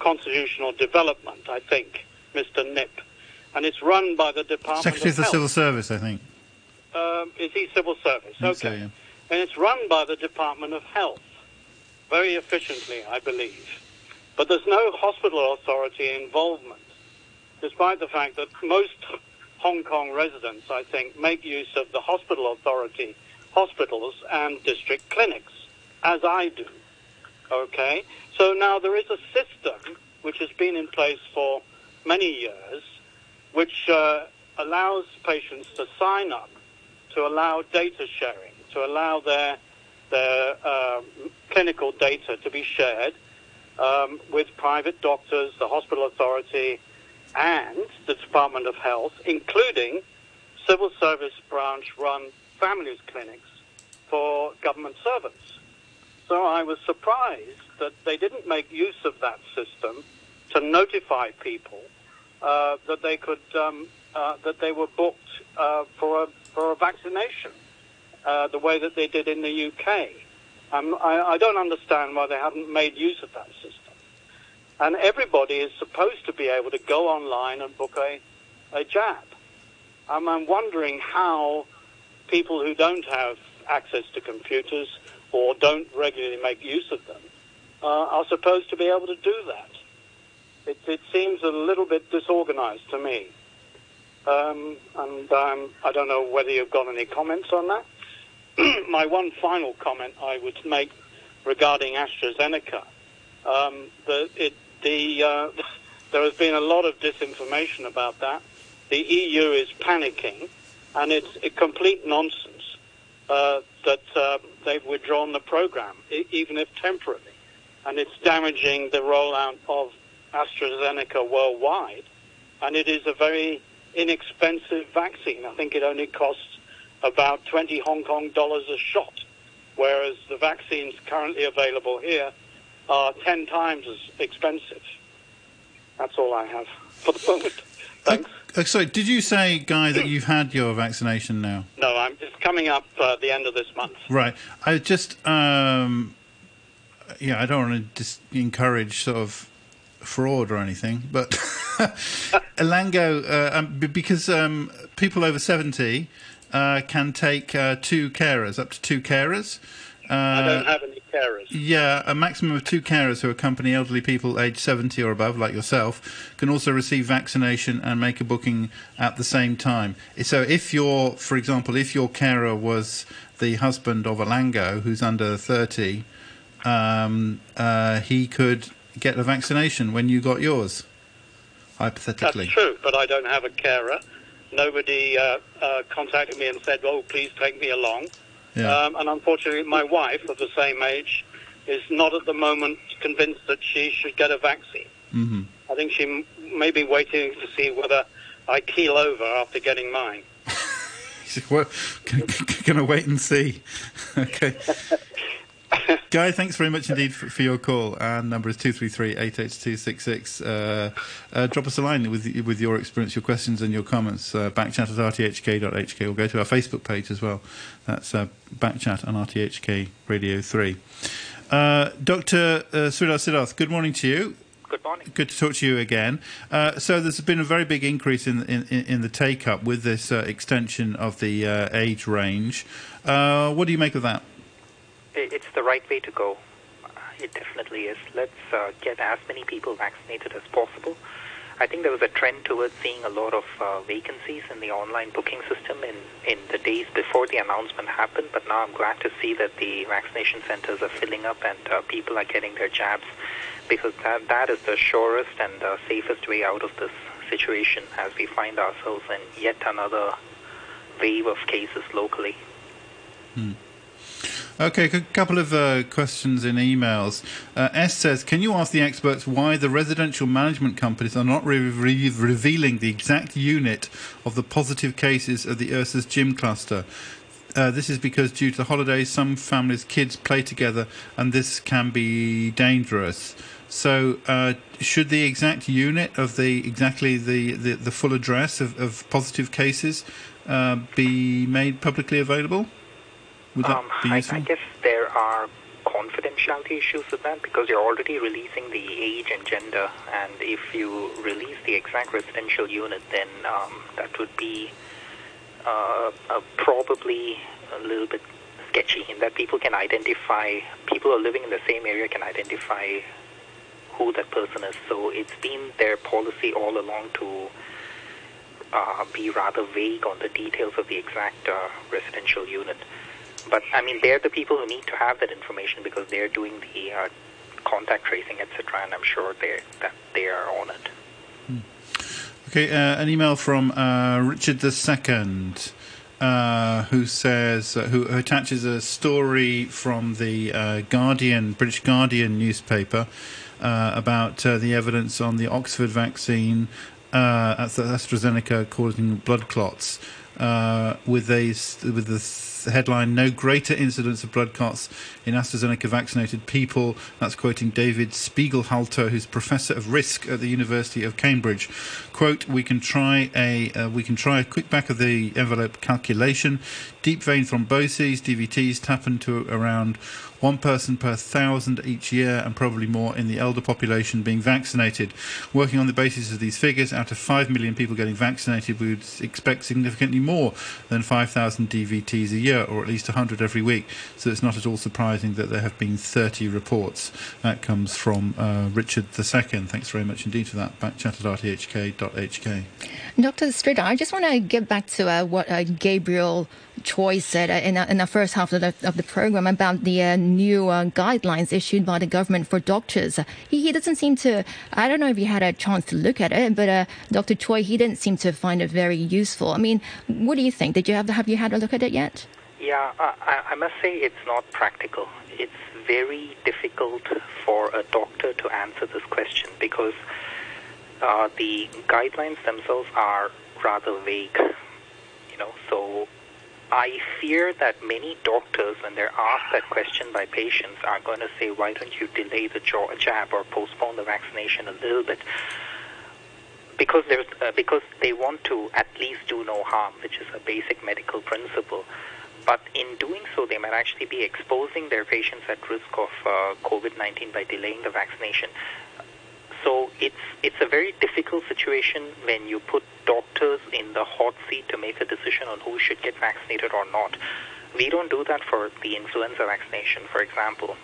Constitutional Development, I think, Mr. Nip, and it's run by the Department Secretary of the Health. Civil Service, I think. Um, is he civil service? Okay. so, yeah. And it's run by the Department of Health very efficiently, I believe. But there's no hospital authority involvement, despite the fact that most Hong Kong residents, I think, make use of the hospital authority, hospitals, and district clinics, as I do. Okay? So now there is a system which has been in place for many years, which uh, allows patients to sign up, to allow data sharing, to allow their their um, clinical data to be shared um, with private doctors, the hospital authority, and the Department of Health, including civil service branch run families clinics for government servants. So I was surprised that they didn't make use of that system to notify people uh, that they could um, uh, that they were booked uh, for a for a vaccination, uh, the way that they did in the UK. Um, I, I don't understand why they haven't made use of that system. And everybody is supposed to be able to go online and book a, a jab. Um, I'm wondering how people who don't have access to computers or don't regularly make use of them uh, are supposed to be able to do that. It, it seems a little bit disorganized to me. Um, and um, I don't know whether you've got any comments on that. My one final comment I would make regarding AstraZeneca. Um, the, it, the, uh, there has been a lot of disinformation about that. The EU is panicking, and it's a complete nonsense uh, that uh, they've withdrawn the program, even if temporarily. And it's damaging the rollout of AstraZeneca worldwide. And it is a very inexpensive vaccine. I think it only costs about 20 Hong Kong dollars a shot, whereas the vaccines currently available here are 10 times as expensive. That's all I have for the moment. Thanks. Uh, sorry, did you say, Guy, that you've had your vaccination now? No, I'm, it's coming up uh, at the end of this month. Right. I just, um, yeah, I don't want to just encourage sort of fraud or anything, but Elango, uh, um, b- because um, people over 70 uh, can take uh, two carers, up to two carers. Uh, I don't have any carers. Yeah, a maximum of two carers who accompany elderly people aged 70 or above, like yourself, can also receive vaccination and make a booking at the same time. So, if you're, for example, if your carer was the husband of Elango, who's under 30, um, uh, he could get the vaccination when you got yours, hypothetically. That's true, but I don't have a carer. Nobody uh, uh, contacted me and said, "Oh, please take me along." Yeah. Um, and unfortunately, my wife, of the same age, is not at the moment convinced that she should get a vaccine. hmm I think she m- may be waiting to see whether I keel over after getting mine. well, going to wait and see. okay. Guy, thanks very much indeed for, for your call. Our number is 233-88266. Uh, uh, drop us a line with with your experience, your questions and your comments. Uh, backchat at rthk.hk or go to our Facebook page as well. That's uh, backchat on RTHK Radio 3. Uh, Dr. Uh, Sridhar Siddharth, good morning to you. Good morning. Good to talk to you again. Uh, so there's been a very big increase in in, in the take up with this uh, extension of the uh, age range. Uh, what do you make of that? It's the right way to go. Uh, It definitely is. Let's uh, get as many people vaccinated as possible. I think there was a trend towards seeing a lot of uh, vacancies in the online booking system in, in the days before the announcement happened, but now I'm glad to see that the vaccination centers are filling up and uh, people are getting their jabs because that, that is the surest and uh, safest way out of this situation as we find ourselves in yet another wave of cases locally. Okay, a couple of uh, questions in emails. Uh, S says, Can you ask the experts why the residential management companies are not re- re- revealing the exact unit of the positive cases of the Ursus gym cluster? Uh, this is because due to the holidays, some families' kids play together, and this can be dangerous. So, uh, should the exact unit of the exactly the, the, the full address of, of positive cases uh, be made publicly available? Would that Um, be I, useful? I guess there are confidentiality issues with that because you're already releasing the age and gender, and if you release the exact residential unit, then um, that would be uh, uh, probably a little bit sketchy in that people can identify, people who are living in the same area can identify who that person is. So it's been their policy all along to uh, be rather vague on the details of the exact uh, residential unit. But I mean, they're the people who need to have that information because they're doing the uh, contact tracing, etc. And I'm sure they that they are on it. Okay, uh, an email from uh, Richard II, uh, who says, uh, who attaches a story from the uh, Guardian, British Guardian newspaper, uh, about the evidence on the Oxford vaccine, uh, Ast- AstraZeneca causing blood clots, with a with the th- headline "No greater incidence of blood clots in AstraZeneca vaccinated people." That's quoting David Spiegelhalter, who's professor of risk at the University of Cambridge. Quote: We can try a uh, we can try a quick back of the envelope calculation. Deep vein thromboses (DVTs) happen to around one person per thousand each year, and probably more in the elder population being vaccinated. Working on the basis of these figures, out of 5 million people getting vaccinated, we would expect significantly more than 5,000 DVTs a year, or at least 100 every week. So it's not at all surprising that there have been 30 reports. That comes from uh, Richard II. Thanks very much indeed for that. Back chat at rthk.hk. Dr. Sridhar, I just want to get back to uh, what uh, Gabriel Choi said uh, in, in the first half of the, of the program about the uh, new uh, guidelines issued by the government for doctors. He, he doesn't seem to, I don't know if you had a chance to look at it, but uh, Dr. Choi, he didn't seem to find it very useful. I mean, what do you think? Did you have, have you had a look at it yet? Yeah, I, I- I must say it's not practical. It's very difficult for a doctor to answer this question because uh, the guidelines themselves are rather vague. You know, so I fear that many doctors, when they're asked that question by patients, are going to say, "Why don't you delay the jab or postpone the vaccination a little bit?" Because there's uh, because they want to at least do no harm, which is a basic medical principle. But in doing so, they might actually be exposing their patients at risk of uh, COVID-19 by delaying the vaccination. So it's it's a very difficult situation when you put doctors in the hot seat to make a decision on who should get vaccinated or not. We don't do that for the influenza vaccination, for example,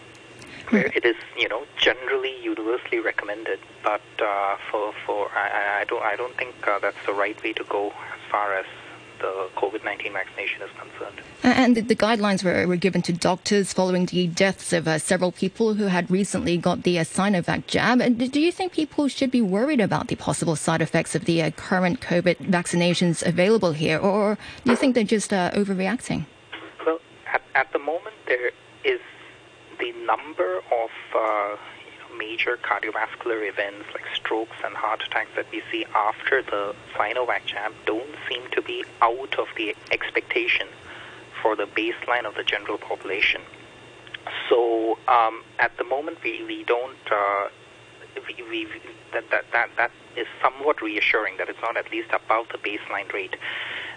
where it is you know generally universally recommended. But uh, for for I, I- I don't I don't think uh, that's the right way to go as far as the COVID-19 vaccination is concerned. And the, the guidelines were, were given to doctors following the deaths of uh, several people who had recently got the uh, Sinovac jab. And do you think people should be worried about the possible side effects of the uh, current COVID vaccinations available here, or do you think they're just uh, overreacting? Well, at, at the moment, there is the number of uh, major cardiovascular events like strokes and heart attacks that we see after the Sinovac jab don't seem to be out of the expectation for the baseline of the general population. So um, at the moment, we, we don't. Uh, we, we, that, that, that, that is somewhat reassuring that it's not at least above the baseline rate.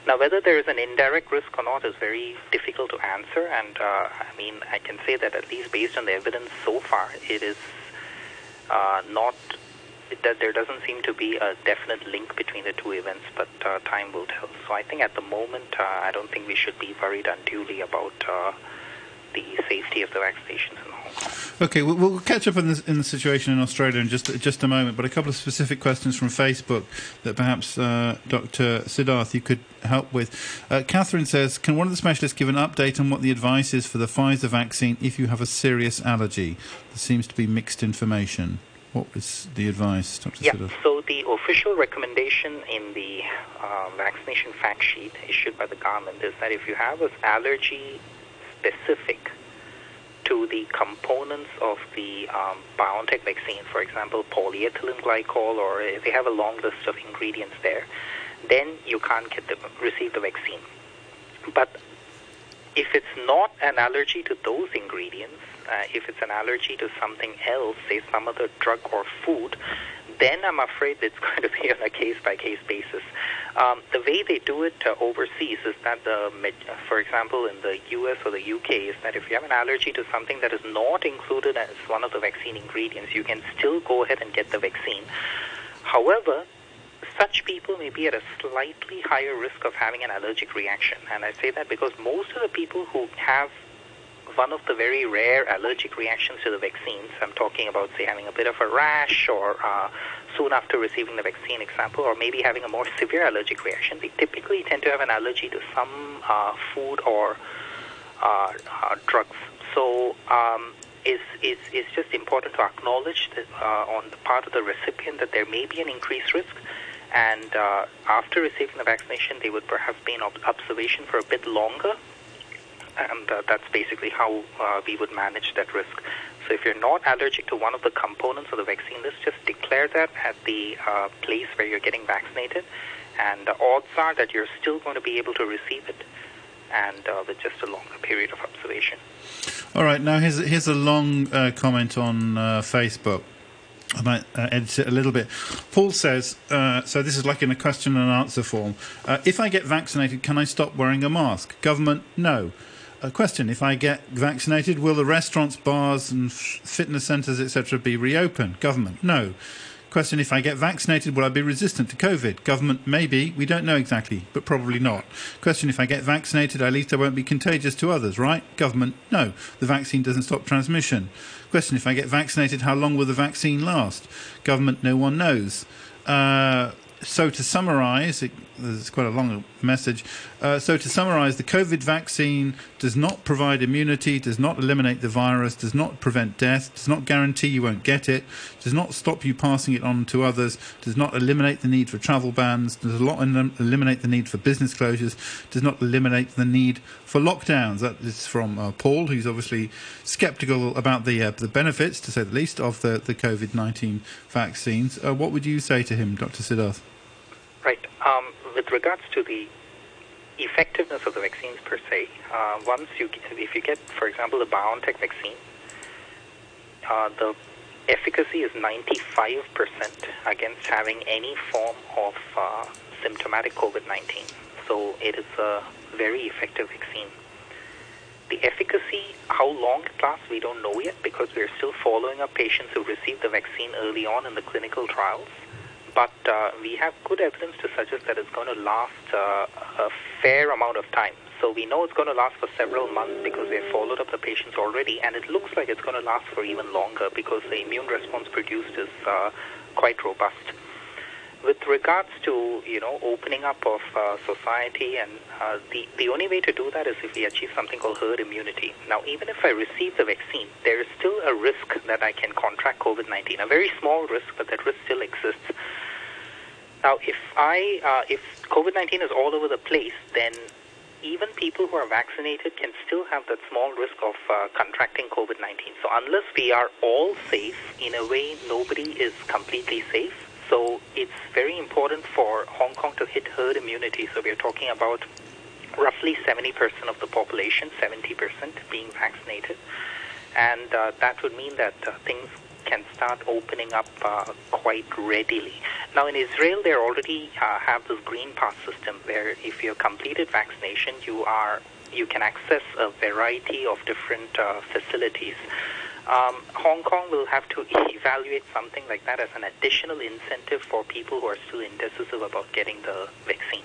Now, whether there is an indirect risk or not is very difficult to answer, and uh, I mean, I can say that at least based on the evidence so far, it is uh, not that there doesn't seem to be a definite link between the two events, but uh, time will tell. So I think at the moment, uh, I don't think we should be worried unduly about uh, the safety of the vaccinations. Okay, we'll, we'll catch up in the, in the situation in Australia in just just a moment. But a couple of specific questions from Facebook that perhaps uh, Dr. Siddharth you could help with. Uh, Catherine says, "Can one of the specialists give an update on what the advice is for the Pfizer vaccine if you have a serious allergy? There seems to be mixed information. What was the advice, Dr. Yeah, Siddharth?" so the official recommendation in the uh, vaccination fact sheet issued by the government is that if you have an allergy specific to the components of the um, BioNTech vaccine, for example, polyethylene glycol, or if they have a long list of ingredients there, then you can't get the, receive the vaccine. But if it's not an allergy to those ingredients, uh, if it's an allergy to something else, say some other drug or food, then I'm afraid it's going to be on a case by case basis. Um, the way they do it uh, overseas is that, the, for example, in the US or the UK, is that if you have an allergy to something that is not included as one of the vaccine ingredients, you can still go ahead and get the vaccine. However, such people may be at a slightly higher risk of having an allergic reaction. And I say that because most of the people who have one of the very rare allergic reactions to the vaccines, I'm talking about, say, having a bit of a rash or uh, soon after receiving the vaccine example, or maybe having a more severe allergic reaction, they typically tend to have an allergy to some uh, food or uh, uh, drugs. So um, just important to acknowledge that uh, on the part of the recipient that there may be an increased risk. And uh, after receiving the vaccination, they would perhaps be in observation for a bit longer and uh, that's basically how uh, we would manage that risk. So if you're not allergic to one of the components of the vaccine list, just declare that at the uh, place where you're getting vaccinated, and the odds are that you're still going to be able to receive it, and uh, with just a longer period of observation. All right, now here's here's a long uh, comment on Facebook. I might uh, edit it a little bit. Paul says, uh, so this is like in a question and answer form. Uh, if I get vaccinated, can I stop wearing a mask? Government, no a question: If I get vaccinated, will the restaurants, bars, and fitness centres, etc., be reopened? Government: No. Question: If I get vaccinated, will I be resistant to COVID? Government: Maybe. We don't know exactly, but probably not. Question: If I get vaccinated, at least I won't be contagious to others, right? Government: No. The vaccine doesn't stop transmission. Question: If I get vaccinated, how long will the vaccine last? Government: No one knows. Uh, so to summarise, there's quite a long message. Uh, so to summarise, the COVID vaccine does not provide immunity, does not eliminate the virus, does not prevent death, does not guarantee you won't get it, does not stop you passing it on to others, does not eliminate the need for travel bans, does not eliminate the need for business closures, does not eliminate the need for lockdowns. That is from uh, Paul, who's obviously sceptical about the uh, the benefits, to say the least, of the, the COVID 19 vaccines. Uh, what would you say to him, Dr. Siddharth? With regards to the effectiveness of the vaccines per se, uh, once you, if you get, for example, the BioNTech vaccine, uh, the efficacy is 95% against having any form of uh, symptomatic COVID-19. So it is a very effective vaccine. The efficacy, how long it lasts, we don't know yet because we're still following up patients who received the vaccine early on in the clinical trials but uh, we have good evidence to suggest that it's going to last uh, a fair amount of time. So we know it's going to last for several months because we have followed up the patients already, and it looks like it's going to last for even longer because the immune response produced is uh, quite robust. With regards to you know opening up of uh, society, and uh, the the only way to do that is if we achieve something called herd immunity. Now, even if I receive the vaccine, there is still a risk that I can contract COVID-19. A very small risk, but that risk still exists. Now, if I uh, if COVID-19 is all over the place, then even people who are vaccinated can still have that small risk of uh, contracting COVID-19. So unless we are all safe, in a way, nobody is completely safe. So it's very important for Hong Kong to hit herd immunity. So we're talking about roughly 70% of the population, 70% being vaccinated. And uh, that would mean that uh, things can start opening up uh, quite readily. Now, in Israel, they already uh, have this green pass system where if you have completed vaccination, you are you can access a variety of different uh, facilities. Um, Hong Kong will have to evaluate something like that as an additional incentive for people who are still indecisive about getting the vaccine.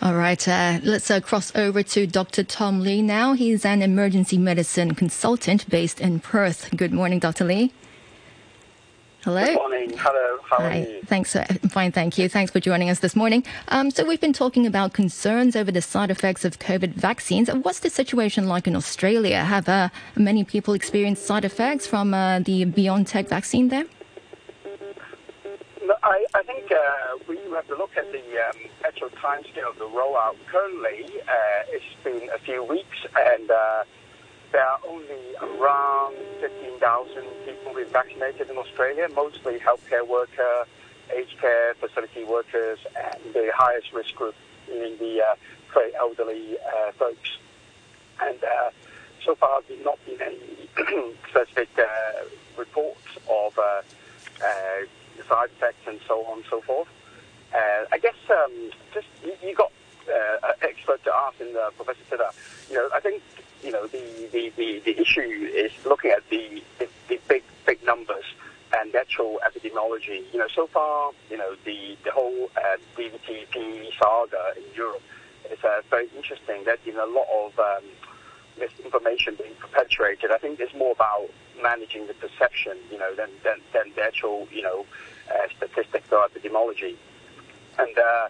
All right, uh, let's uh, cross over to Dr. Tom Lee now. He's an emergency medicine consultant based in Perth. Good morning, Dr. Lee. Hello. Good morning. Hello. How Hi. are you? Thanks. Uh, fine, thank you. Thanks for joining us this morning. Um, so we've been talking about concerns over the side effects of COVID vaccines. What's the situation like in Australia? Have uh, many people experienced side effects from uh, the BioNTech vaccine there? No, I, I think uh, we have to look at the um, actual timescale of the rollout. Currently, uh, it's been a few weeks, and uh, there are only around 15,000 people being vaccinated in Australia, mostly healthcare worker, aged care facility workers, and the highest risk group being the uh, very elderly uh, folks. And uh, so far, there's not been any specific uh, reports of uh, side effects and so on and so forth. I guess um, just you, you got uh, expert to ask in uh, Professor Siddha. You know, I think you know the, the, the, the issue is looking at the, the, the big big numbers and actual epidemiology. You know, so far, you know, the the whole uh, DVTP saga in Europe is uh, very interesting. There's been a lot of um, misinformation being perpetuated. I think it's more about managing the perception, you know, than than, than the actual, you know, uh, statistics or epidemiology. And uh,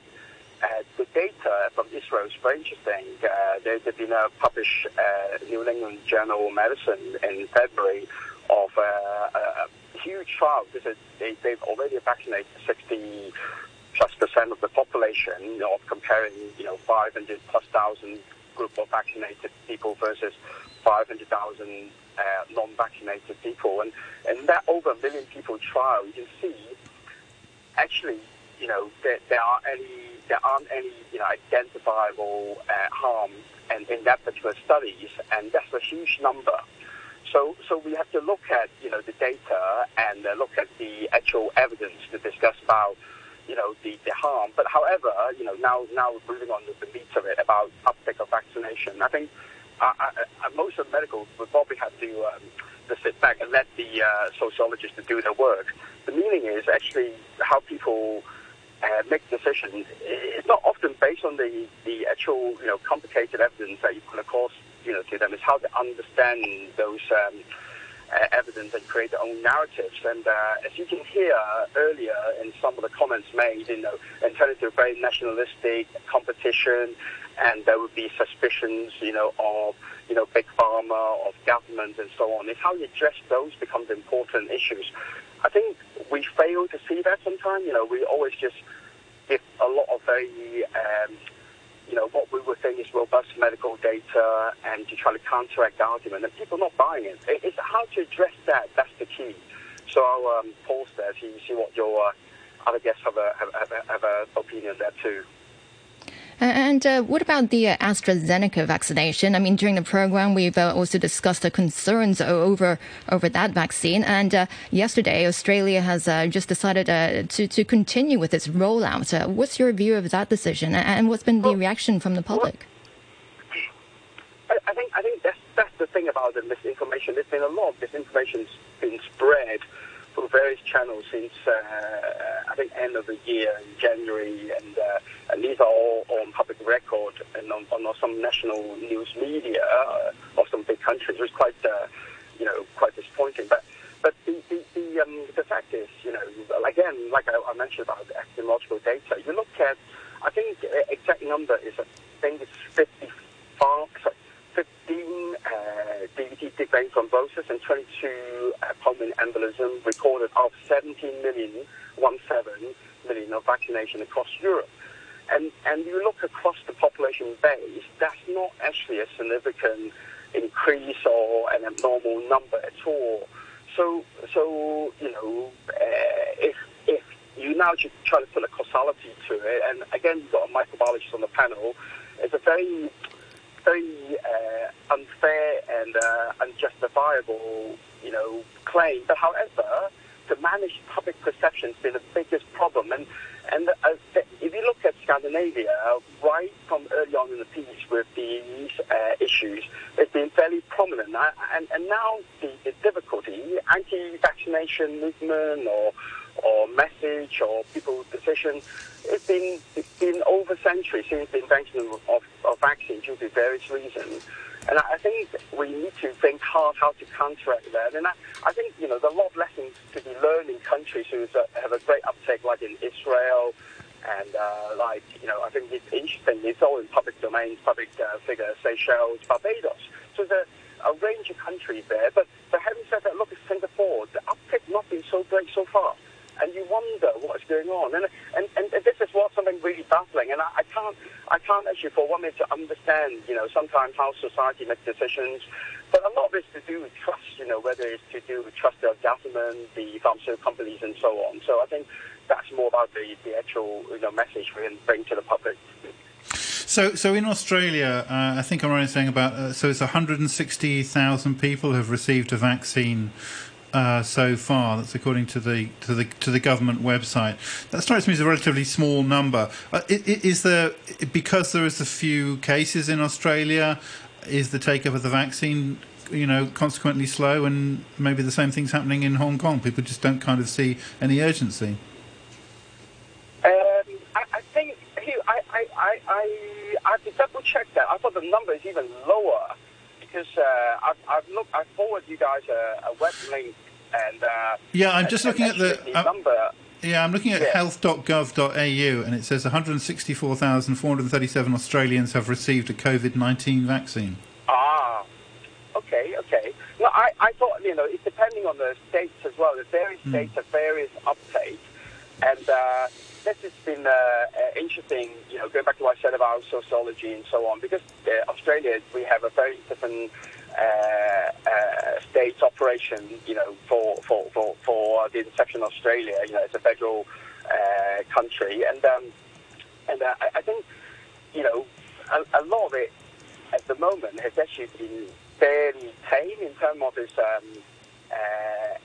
uh, the data from Israel is very interesting. Uh, there, there's been a published uh, New England Journal of Medicine in February of uh, a huge trial. This is, they, they've already vaccinated 60 plus percent of the population you know, of comparing, you know, 500 plus thousand group of vaccinated people versus 500,000 uh, non-vaccinated people. And, and that over a million people trial, you can see actually, you know, there are any there aren't any you know identifiable uh, harm and in that particular studies, and that's a huge number. So, so we have to look at you know the data and uh, look at the actual evidence to discuss about you know the, the harm. But however, you know now now we're moving on to the meat of it about uptake of vaccination. I think uh, uh, uh most of the medical would probably have to um, to sit back and let the uh, sociologists to do their work. The meaning is actually how people uh, make decisions. It's not often based on the, the actual you know complicated evidence that you put across you know to them. It's how they understand those um, uh, evidence and create their own narratives. And uh, as you can hear earlier in some of the comments made, you know, and turn into a very nationalistic competition, and there would be suspicions, you know, of you know big pharma, of government, and so on. It's how you address those becomes important issues. I think we fail to see that sometimes. You know, we always just give a lot of very, um, you know, what we would think is robust medical data and to try to counteract the argument, and people are not buying it. It's how to address that. That's the key. So I'll um, pause there see what your uh, other guests have a have, have, have a opinion there too. And uh, what about the uh, AstraZeneca vaccination? I mean, during the program, we've uh, also discussed the concerns over over that vaccine. And uh, yesterday, Australia has uh, just decided uh, to to continue with its rollout. what's your view of that decision, and what's been the reaction from the public? I, I think I think that's that's the thing about the misinformation. There's been a lot of misinformation being spread through various channels since uh, I think end of the year in January, and uh, and these are all on public record and on, on some national news media uh, of some big countries. It was quite you know quite disappointing, but. But the the, the, um, the fact is, you know, again, like I, I mentioned about the epidemiological data, you look at, I think the exact number is, I think it's 55, sorry, 15 uh, DVT deep vein thrombosis and 22 uh, pulmonary embolism recorded of 17 million, one seven million of vaccination across Europe. And, and you look across the population base, that's not actually a significant increase or an abnormal number at all. So, so you know, uh, if, if you now just try to put a causality to it, and again, you've got a microbiologist on the panel, it's a very very uh, unfair and uh, unjustifiable, you know, claim. But however, to manage public perception has been the biggest problem. And and uh, if you look at Scandinavia, right from early on in the piece with these uh, issues, it's been fairly prominent. And, and now the, the difficulty, anti-vaccination movement or or message or people's decision, it's been it's been over centuries since the invention of, of vaccine due to various reasons. And I think we need to think hard how to counteract that. And I, I think, you know, there are a lot of lessons to be learned in countries who have a great uptake, like in Israel. And, uh, like, you know, I think it's interesting. It's all in public domains, public uh, figures, Seychelles, Barbados. So there's a, a range of countries there. But, but having said that, look at Singapore. The uptake not been so great so far. And you wonder what's going on. And and, and this is what something really baffling. And I, I can't I can't actually for one minute to understand, you know, sometimes how society makes decisions. But a lot of it's to do with trust, you know, whether it's to do with trust of government, the pharmaceutical companies, and so on. So I think that's more about the, the actual you know message we can bring to the public. So, so in Australia, uh, I think I'm right in saying about uh, so it's 160,000 people have received a vaccine uh, so far. That's according to the to the to the government website. That strikes me as a relatively small number. Uh, is there because there is a few cases in Australia? Is the take up of the vaccine, you know, consequently slow, and maybe the same thing's happening in Hong Kong? People just don't kind of see any urgency. Um, I, think I, I, I, I, I have to double check that. I thought the number is even lower because uh, I've, I've looked, I forwarded you guys a, a web link and. Uh, yeah, I'm just and, looking and at the uh, number. Yeah, I'm looking at yeah. health.gov.au and it says 164,437 Australians have received a COVID 19 vaccine. Ah, okay, okay. Well, I, I thought, you know, it's depending on the states as well. The various mm. states have various uptake. And uh, this has been uh, uh, interesting, you know, going back to what I said about sociology and so on, because uh, Australia, we have a very different uh, uh, state operation, you know, for, for, for, for the inception of Australia, you know, it's a federal country. And, um, and I, I, think, you know, a, a, lot of it at the moment has actually been fairly tame in terms of its um,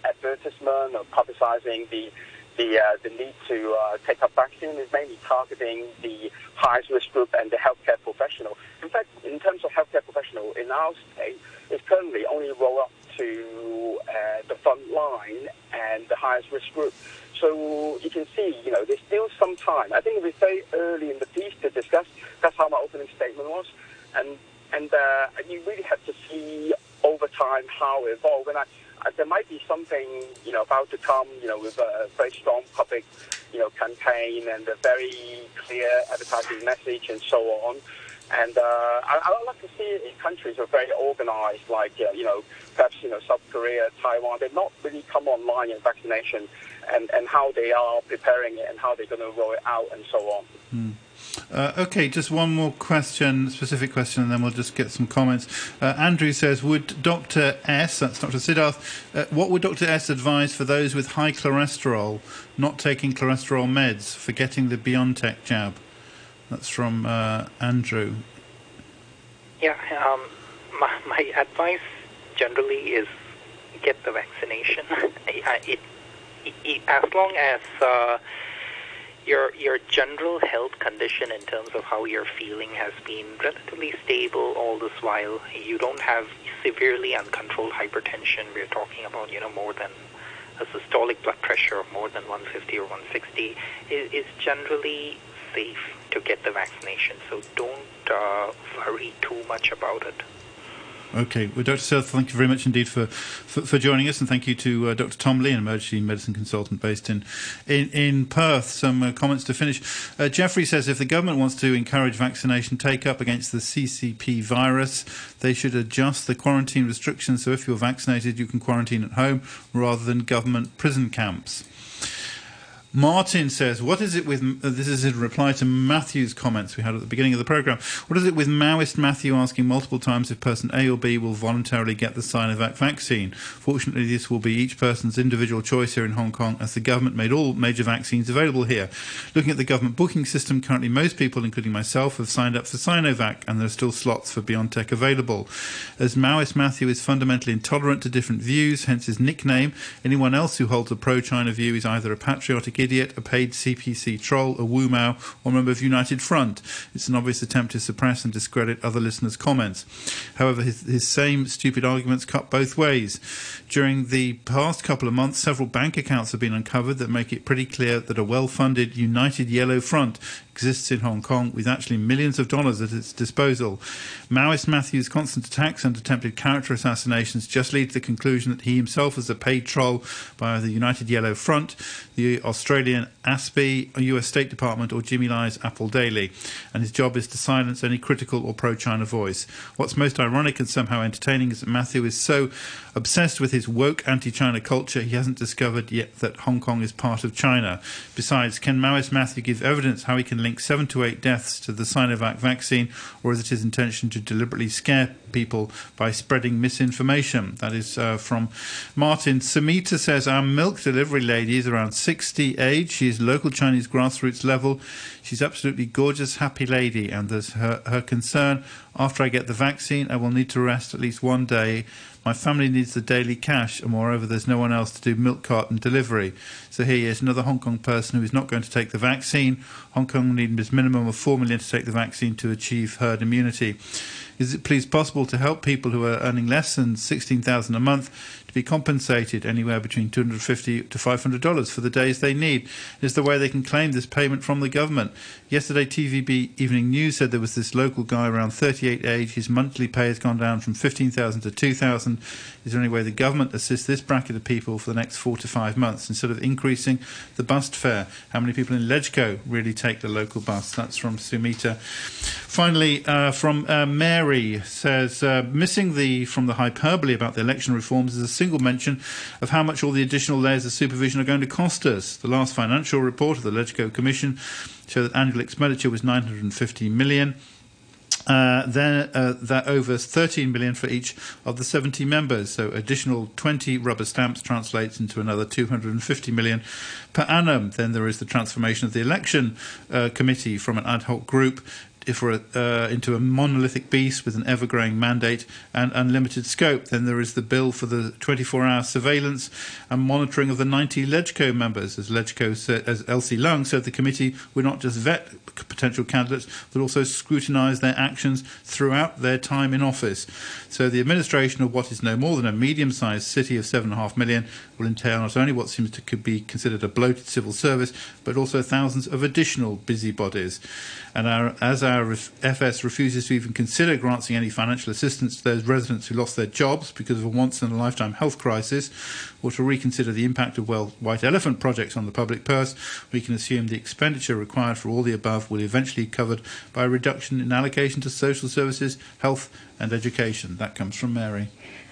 advertisement or publicizing the the, uh, the need to uh, take up vaccine is mainly targeting the highest risk group and the healthcare professional. In fact, in terms of healthcare professional in our state, it's currently only rolled up to uh, the front line and the highest risk group. So you can see, you know, there's still some time. I think it was very early in the piece to discuss. That's how my opening statement was, and and uh, you really have to see over time how it evolves. And I, uh, there might be something, you know, about to come, you know, with a very strong public, you know, campaign and a very clear advertising message and so on. And uh, I, I like to see countries that are very organized, like, uh, you know, perhaps, you know, South Korea, Taiwan, they've not really come online in vaccination and, and how they are preparing it and how they're going to roll it out and so on. Mm. Uh, okay, just one more question, specific question, and then we'll just get some comments. Uh, Andrew says, would Dr. S, that's Dr. Siddharth, uh, what would Dr. S advise for those with high cholesterol not taking cholesterol meds for getting the BioNTech jab? That's from uh, Andrew. Yeah, um, my, my, advice generally is get the vaccination. it, it, it, as long as uh, your your general health condition in terms of how you're feeling has been relatively stable all this while. You don't have severely uncontrolled hypertension. We're talking about you know more than a systolic blood pressure of more than 150 or 160 is, is generally safe to get the vaccination. So don't uh, worry too much about it. Okay. Well, Dr. Siddharth, thank you very much indeed for, for, for joining us, and thank you to uh, Dr. Tom Lee, an emergency medicine consultant based in in, in Perth. Some uh, comments to finish. Uh, Jeffrey says if the government wants to encourage vaccination take up against the CCP virus, they should adjust the quarantine restrictions so if you're vaccinated, you can quarantine at home rather than government prison camps. Martin says, "What is it with?" Uh, this is in reply to Matthew's comments we had at the beginning of the program. What is it with Maoist Matthew asking multiple times if person A or B will voluntarily get the Sinovac vaccine? Fortunately, this will be each person's individual choice here in Hong Kong, as the government made all major vaccines available here. Looking at the government booking system, currently most people, including myself, have signed up for Sinovac, and there are still slots for BioNTech available. As Maoist Matthew is fundamentally intolerant to different views, hence his nickname. Anyone else who holds a pro-China view is either a patriotic idiot, a paid CPC troll, a Wu Mao, or member of United Front. It's an obvious attempt to suppress and discredit other listeners' comments. However, his, his same stupid arguments cut both ways. During the past couple of months, several bank accounts have been uncovered that make it pretty clear that a well funded United Yellow Front exists in Hong Kong with actually millions of dollars at its disposal. Maoist Matthew's constant attacks and attempted character assassinations just lead to the conclusion that he himself is a paid troll by the United Yellow Front, the Australian ASPI, US State Department, or Jimmy Lai's Apple Daily, and his job is to silence any critical or pro China voice. What's most ironic and somehow entertaining is that Matthew is so obsessed with his woke anti China culture, he hasn't discovered yet that Hong Kong is part of China. Besides, can Maoist Matthew give evidence how he can link seven to eight deaths to the Sinovac vaccine, or is it his intention to deliberately scare people by spreading misinformation? That is uh, from Martin. Samita says our milk delivery lady is around 60 age. She is local Chinese grassroots level. She's absolutely gorgeous, happy lady, and there's her, her concern after I get the vaccine, I will need to rest at least one day. My family needs the daily cash, and moreover, there's no one else to do milk carton delivery. So here is another Hong Kong person who is not going to take the vaccine. Hong Kong needs a minimum of 4 million to take the vaccine to achieve herd immunity. Is it please possible to help people who are earning less than 16,000 a month to be compensated anywhere between 250 to 500 dollars for the days they need? Is the way they can claim this payment from the government? Yesterday, TVB Evening News said there was this local guy around 38 age. His monthly pay has gone down from 15,000 to 2,000. Is there any way the government assists this bracket of people for the next four to five months instead of increasing the bus fare? How many people in Legco really take the local bus? That's from Sumita. Finally, uh, from uh, Mary says uh, missing the from the hyperbole about the election reforms is a single mention of how much all the additional layers of supervision are going to cost us. The last financial report of the Legco Commission showed that annual expenditure was 950 million. Uh, then uh, that over 13 million for each of the 70 members. So additional 20 rubber stamps translates into another 250 million per annum. Then there is the transformation of the election uh, committee from an ad hoc group for a, uh, into a monolithic beast with an ever-growing mandate and unlimited scope. Then there is the bill for the 24-hour surveillance and monitoring of the 90 LegCo members. As LegCo said, as Elsie Leung said, the committee would not just vet potential candidates, but also scrutinise their actions throughout their time in office. So the administration of what is no more than a medium-sized city of seven and a half million will entail not only what seems to be considered a bloated civil service, but also thousands of additional busybodies. And our, as our FS refuses to even consider granting any financial assistance to those residents who lost their jobs because of a once in a lifetime health crisis, or to reconsider the impact of well, white elephant projects on the public purse, we can assume the expenditure required for all the above will eventually be covered by a reduction in allocation to social services, health, and education. That comes from Mary.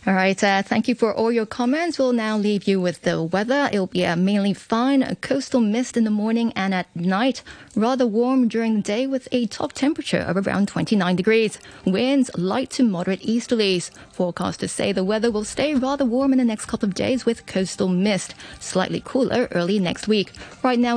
All right. Uh, thank you for all your comments. We'll now leave you with the weather. It'll be mainly fine, a coastal mist in the morning and at night. Rather warm during the day with a top temperature of around 29 degrees. Winds light to moderate easterlies. Forecasters say the weather will stay rather warm in the next couple of days with coastal mist. Slightly cooler early next week. Right now,